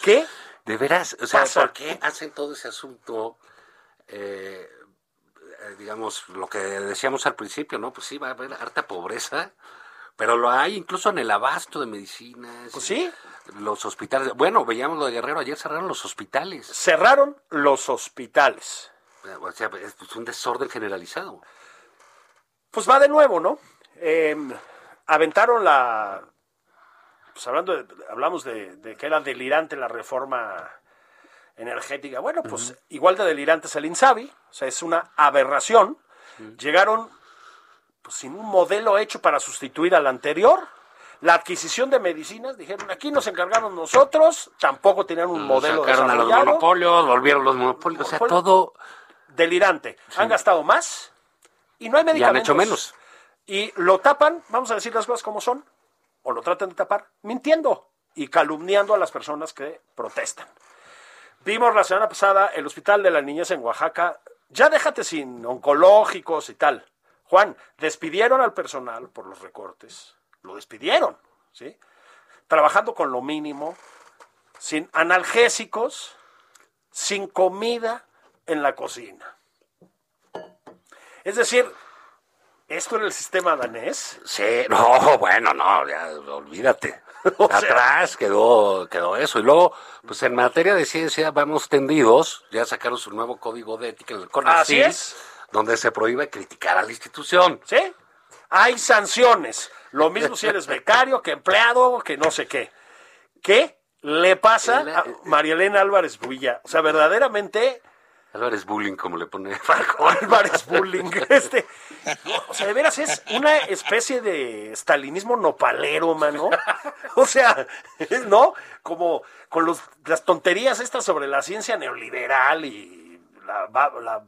Speaker 1: ¿qué?
Speaker 2: De veras, o sea. ¿por qué hacen todo ese asunto? eh, eh, digamos, lo que decíamos al principio, ¿no? Pues sí, va a haber harta pobreza, pero lo hay incluso en el abasto de medicinas.
Speaker 1: Pues sí.
Speaker 2: Los hospitales. Bueno, veíamos lo de Guerrero, ayer cerraron los hospitales.
Speaker 1: Cerraron los hospitales.
Speaker 2: O sea, es pues, un desorden generalizado.
Speaker 1: Pues va de nuevo, ¿no? Eh, aventaron la. Pues hablando de, hablamos de, de que era delirante la reforma energética. Bueno, pues igual de delirante es el Insabi, o sea, es una aberración. Llegaron pues, sin un modelo hecho para sustituir al anterior. La adquisición de medicinas, dijeron, aquí nos encargamos nosotros, tampoco tenían un modelo
Speaker 2: Sacaron a los monopolios, volvieron los monopolios, o sea,
Speaker 1: Monopolio.
Speaker 2: todo.
Speaker 1: delirante. Han gastado más y no hay
Speaker 2: Y han
Speaker 1: medicamentos.
Speaker 2: hecho menos.
Speaker 1: Y lo tapan, vamos a decir las cosas como son, o lo tratan de tapar, mintiendo y calumniando a las personas que protestan. Vimos la semana pasada el Hospital de la Niñez en Oaxaca, ya déjate sin oncológicos y tal. Juan, despidieron al personal por los recortes, lo despidieron, ¿sí? Trabajando con lo mínimo, sin analgésicos, sin comida en la cocina. Es decir, esto era el sistema danés.
Speaker 2: Sí, no, bueno, no, ya olvídate.
Speaker 1: O sea-
Speaker 2: Atrás quedó, quedó eso. Y luego, pues en materia de ciencia vamos tendidos. Ya sacaron su nuevo código de ética en el CONACYT,
Speaker 1: Así es.
Speaker 2: donde se prohíbe criticar a la institución.
Speaker 1: ¿Sí? Hay sanciones. Lo mismo si eres becario, que empleado, que no sé qué. ¿Qué le pasa a María Elena Álvarez Builla? O sea, verdaderamente
Speaker 2: Álvarez Bullying, como le pone Falcón.
Speaker 1: Álvarez Bullying. Este, o sea, de veras es una especie de stalinismo nopalero, mano. O sea, ¿no? Como con los, las tonterías estas sobre la ciencia neoliberal y la,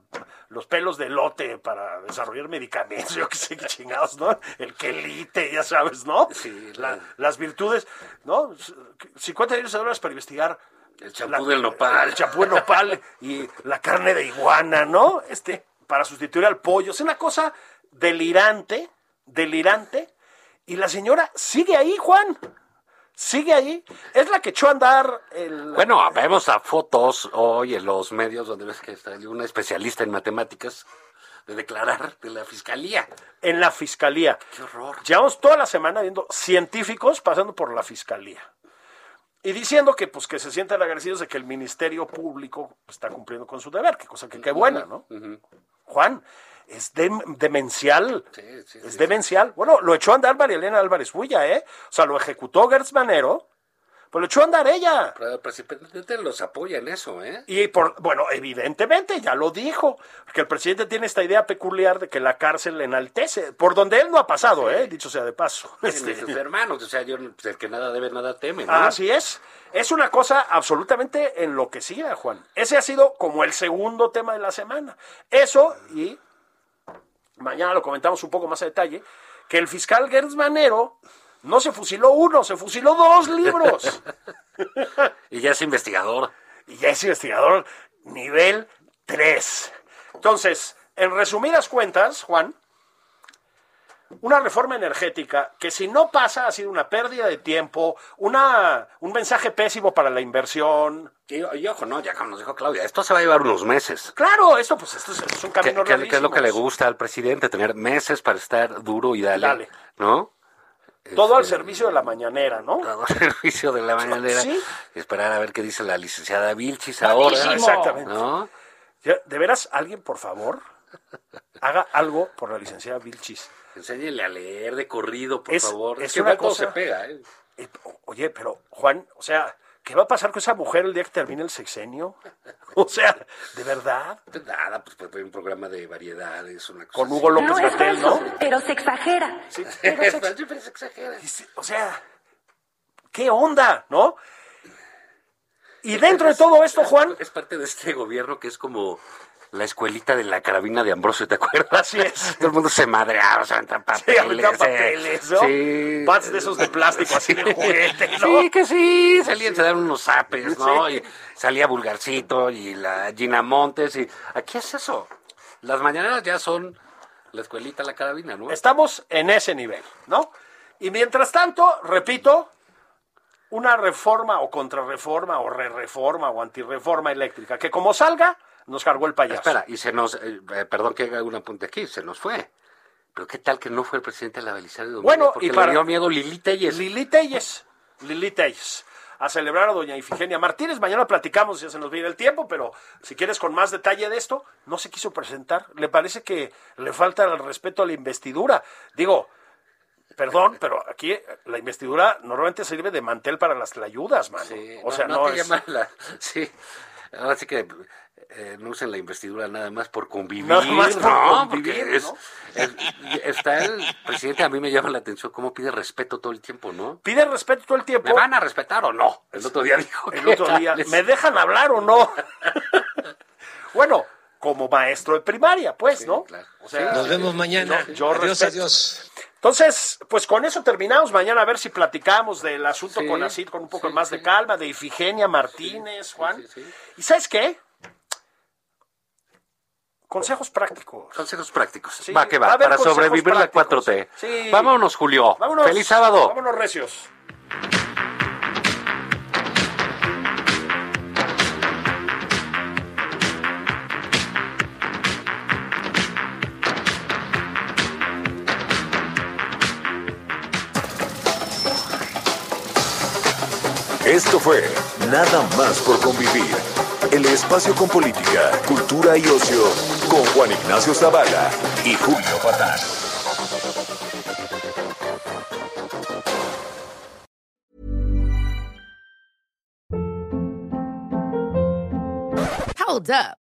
Speaker 1: los pelos de lote para desarrollar medicamentos, yo qué sé qué chingados, ¿no? El quelite, ya sabes, ¿no?
Speaker 2: Sí,
Speaker 1: La-
Speaker 2: la-
Speaker 1: las virtudes, ¿no? 50 millones de dólares para investigar
Speaker 2: El champú del nopal.
Speaker 1: el champú de nopal y la carne de iguana, ¿no? Este, para sustituir al pollo. Es una cosa delirante, delirante. Y la señora sigue ahí, Juan. Sigue ahí. Es la que echó a andar el...
Speaker 2: Bueno, vemos a fotos hoy en los medios donde ves que está una especialista en matemáticas de declarar de la fiscalía.
Speaker 1: en la fiscalía.
Speaker 2: Qué horror.
Speaker 1: Llevamos toda la semana viendo científicos pasando por la fiscalía. Y diciendo que, pues, que se sienten agradecidos de que el Ministerio Público está cumpliendo con su deber, que cosa que qué buena, ¿no? Juan, es dem- demencial.
Speaker 2: Sí, sí,
Speaker 1: es
Speaker 2: sí,
Speaker 1: demencial. Bueno, lo echó a andar María Elena Álvarez Bulla, ¿eh? O sea, lo ejecutó Gertz Manero, pues lo echó a andar ella.
Speaker 2: Pero el presidente los apoya en eso, ¿eh?
Speaker 1: Y por, bueno, evidentemente, ya lo dijo, porque el presidente tiene esta idea peculiar de que la cárcel enaltece, por donde él no ha pasado, ¿eh? Dicho sea de paso.
Speaker 2: Este,
Speaker 1: Este,
Speaker 2: sus hermanos, o sea, yo, pues, el que nada debe, nada teme, ¿no?
Speaker 1: Así es. Es una cosa absolutamente enloquecida, Juan. Ese ha sido como el segundo tema de la semana. Eso, y mañana lo comentamos un poco más a detalle, que el fiscal Gertz Manero no se fusiló uno, se fusiló dos libros.
Speaker 2: Y ya es investigador.
Speaker 1: y ya es investigador nivel 3. Entonces, en resumidas cuentas, Juan, una reforma energética que si no pasa ha sido una pérdida de tiempo, una, un mensaje pésimo para la inversión.
Speaker 2: Y, y ojo, no, ya como nos dijo Claudia, esto se va a llevar unos meses.
Speaker 1: Claro, esto pues esto es, es un
Speaker 2: ¿Qué,
Speaker 1: camino
Speaker 2: qué- qué es lo que le gusta al presidente? Tener meses para estar duro y dale,
Speaker 1: Dale.
Speaker 2: ¿no?
Speaker 1: Todo al
Speaker 2: Este,
Speaker 1: servicio de la mañanera, ¿no?
Speaker 2: todo el servicio de la mañanera.
Speaker 1: Sí.
Speaker 2: Esperar a ver qué dice la licenciada Vilchis ahora.
Speaker 1: Bravísimo. Exactamente.
Speaker 2: ¿No?
Speaker 1: De veras, alguien, por favor, haga algo por la licenciada Vilchis.
Speaker 2: Enséñele a leer de corrido, por
Speaker 1: Es-
Speaker 2: favor.
Speaker 1: es
Speaker 2: que
Speaker 1: una cosa-
Speaker 2: se pega, ¿eh?
Speaker 1: Eh, Oye, pero Juan, o sea, ¿qué va a pasar con esa mujer el día que termine el sexenio? O sea, ¿de verdad?
Speaker 2: Pues nada, pues puede un programa de variedades, una cosa
Speaker 1: Con Hugo López
Speaker 7: ¿no? pero se exagera.
Speaker 1: Sí, pero
Speaker 2: se exagera.
Speaker 1: O sea, ¿qué onda, no? Y dentro de todo esto, Juan,
Speaker 2: Es parte de este gobierno que es como la escuelita de la carabina de Ambrosio, ¿te acuerdas?
Speaker 1: Así es.
Speaker 2: Todo el mundo se madreaba, se aventan
Speaker 1: Sí,
Speaker 2: papeles.
Speaker 1: aventan
Speaker 2: eh.
Speaker 1: papeles, ¿no?
Speaker 2: Sí.
Speaker 1: Bats de esos de plástico, así de juguete, ¿no?
Speaker 2: Sí, que sí. Salían, se daban unos zapes, ¿no? Y salía Vulgarcito y la Gina Montes. y Aquí es eso. Las mañaneras ya son la escuelita, la carabina, ¿no?
Speaker 1: estamos en ese nivel, ¿no? Y mientras tanto, repito, una reforma o contrarreforma o re-reforma o antirreforma eléctrica, que como salga, nos cargó el payaso.
Speaker 2: Espera, y se nos, eh, eh, perdón que haga un apunte aquí, se nos fue. Pero qué tal que no fue el presidente de la Belisario Domínguez,
Speaker 1: Bueno,
Speaker 2: porque
Speaker 1: y para-
Speaker 2: le dio miedo Lili Telles.
Speaker 1: Lili Telles, Lili Telles, a celebrar a doña Ifigenia Martínez. Mañana platicamos, ya se nos viene el tiempo, pero si quieres con más detalle de esto, no se quiso presentar. Le parece que le falta el respeto a la investidura. Digo, perdón, pero aquí la investidura normalmente sirve de mantel para las tlayudas, mano.
Speaker 2: Sí,
Speaker 1: o sea, no,
Speaker 2: te
Speaker 1: es...
Speaker 2: llama la- sí, ahora sí que eh, no usen la investidura nada más por convivir,
Speaker 1: Nada más por
Speaker 2: ¿no?
Speaker 1: convivir,
Speaker 2: Porque es-
Speaker 1: ¿no?
Speaker 2: es- está el presidente, a mí me llama la atención cómo pide respeto todo el tiempo, ¿no?
Speaker 1: Pide respeto todo el tiempo.
Speaker 2: ¿Me van a respetar o no? El otro día dijo
Speaker 1: El otro día,
Speaker 2: les-
Speaker 1: ¿me dejan hablar o no? bueno, como maestro de primaria, pues, ¿no?
Speaker 2: claro.
Speaker 1: O sea,
Speaker 4: Nos vemos mañana.
Speaker 1: yo- yo
Speaker 4: adiós,
Speaker 1: respeto.
Speaker 4: adiós.
Speaker 1: Entonces, pues con eso terminamos. Mañana a ver si platicamos del asunto
Speaker 2: Sí,
Speaker 1: con Acid con un poco
Speaker 2: sí,
Speaker 1: más
Speaker 2: sí.
Speaker 1: de calma, de Ifigenia Martínez, Juan.
Speaker 2: sí, sí.
Speaker 1: ¿Y sabes qué? Consejos prácticos.
Speaker 2: Consejos prácticos.
Speaker 1: Sí,
Speaker 2: va que
Speaker 1: va
Speaker 2: para sobrevivir la
Speaker 1: prácticos.
Speaker 2: 4T.
Speaker 1: Sí.
Speaker 2: Vámonos, Julio.
Speaker 1: Vámonos.
Speaker 2: Feliz sábado.
Speaker 1: Vámonos, recios.
Speaker 6: Esto fue Nada más por convivir. El espacio con política, cultura y ocio con Juan Ignacio Zavala y Julio Patán.
Speaker 8: Hold up.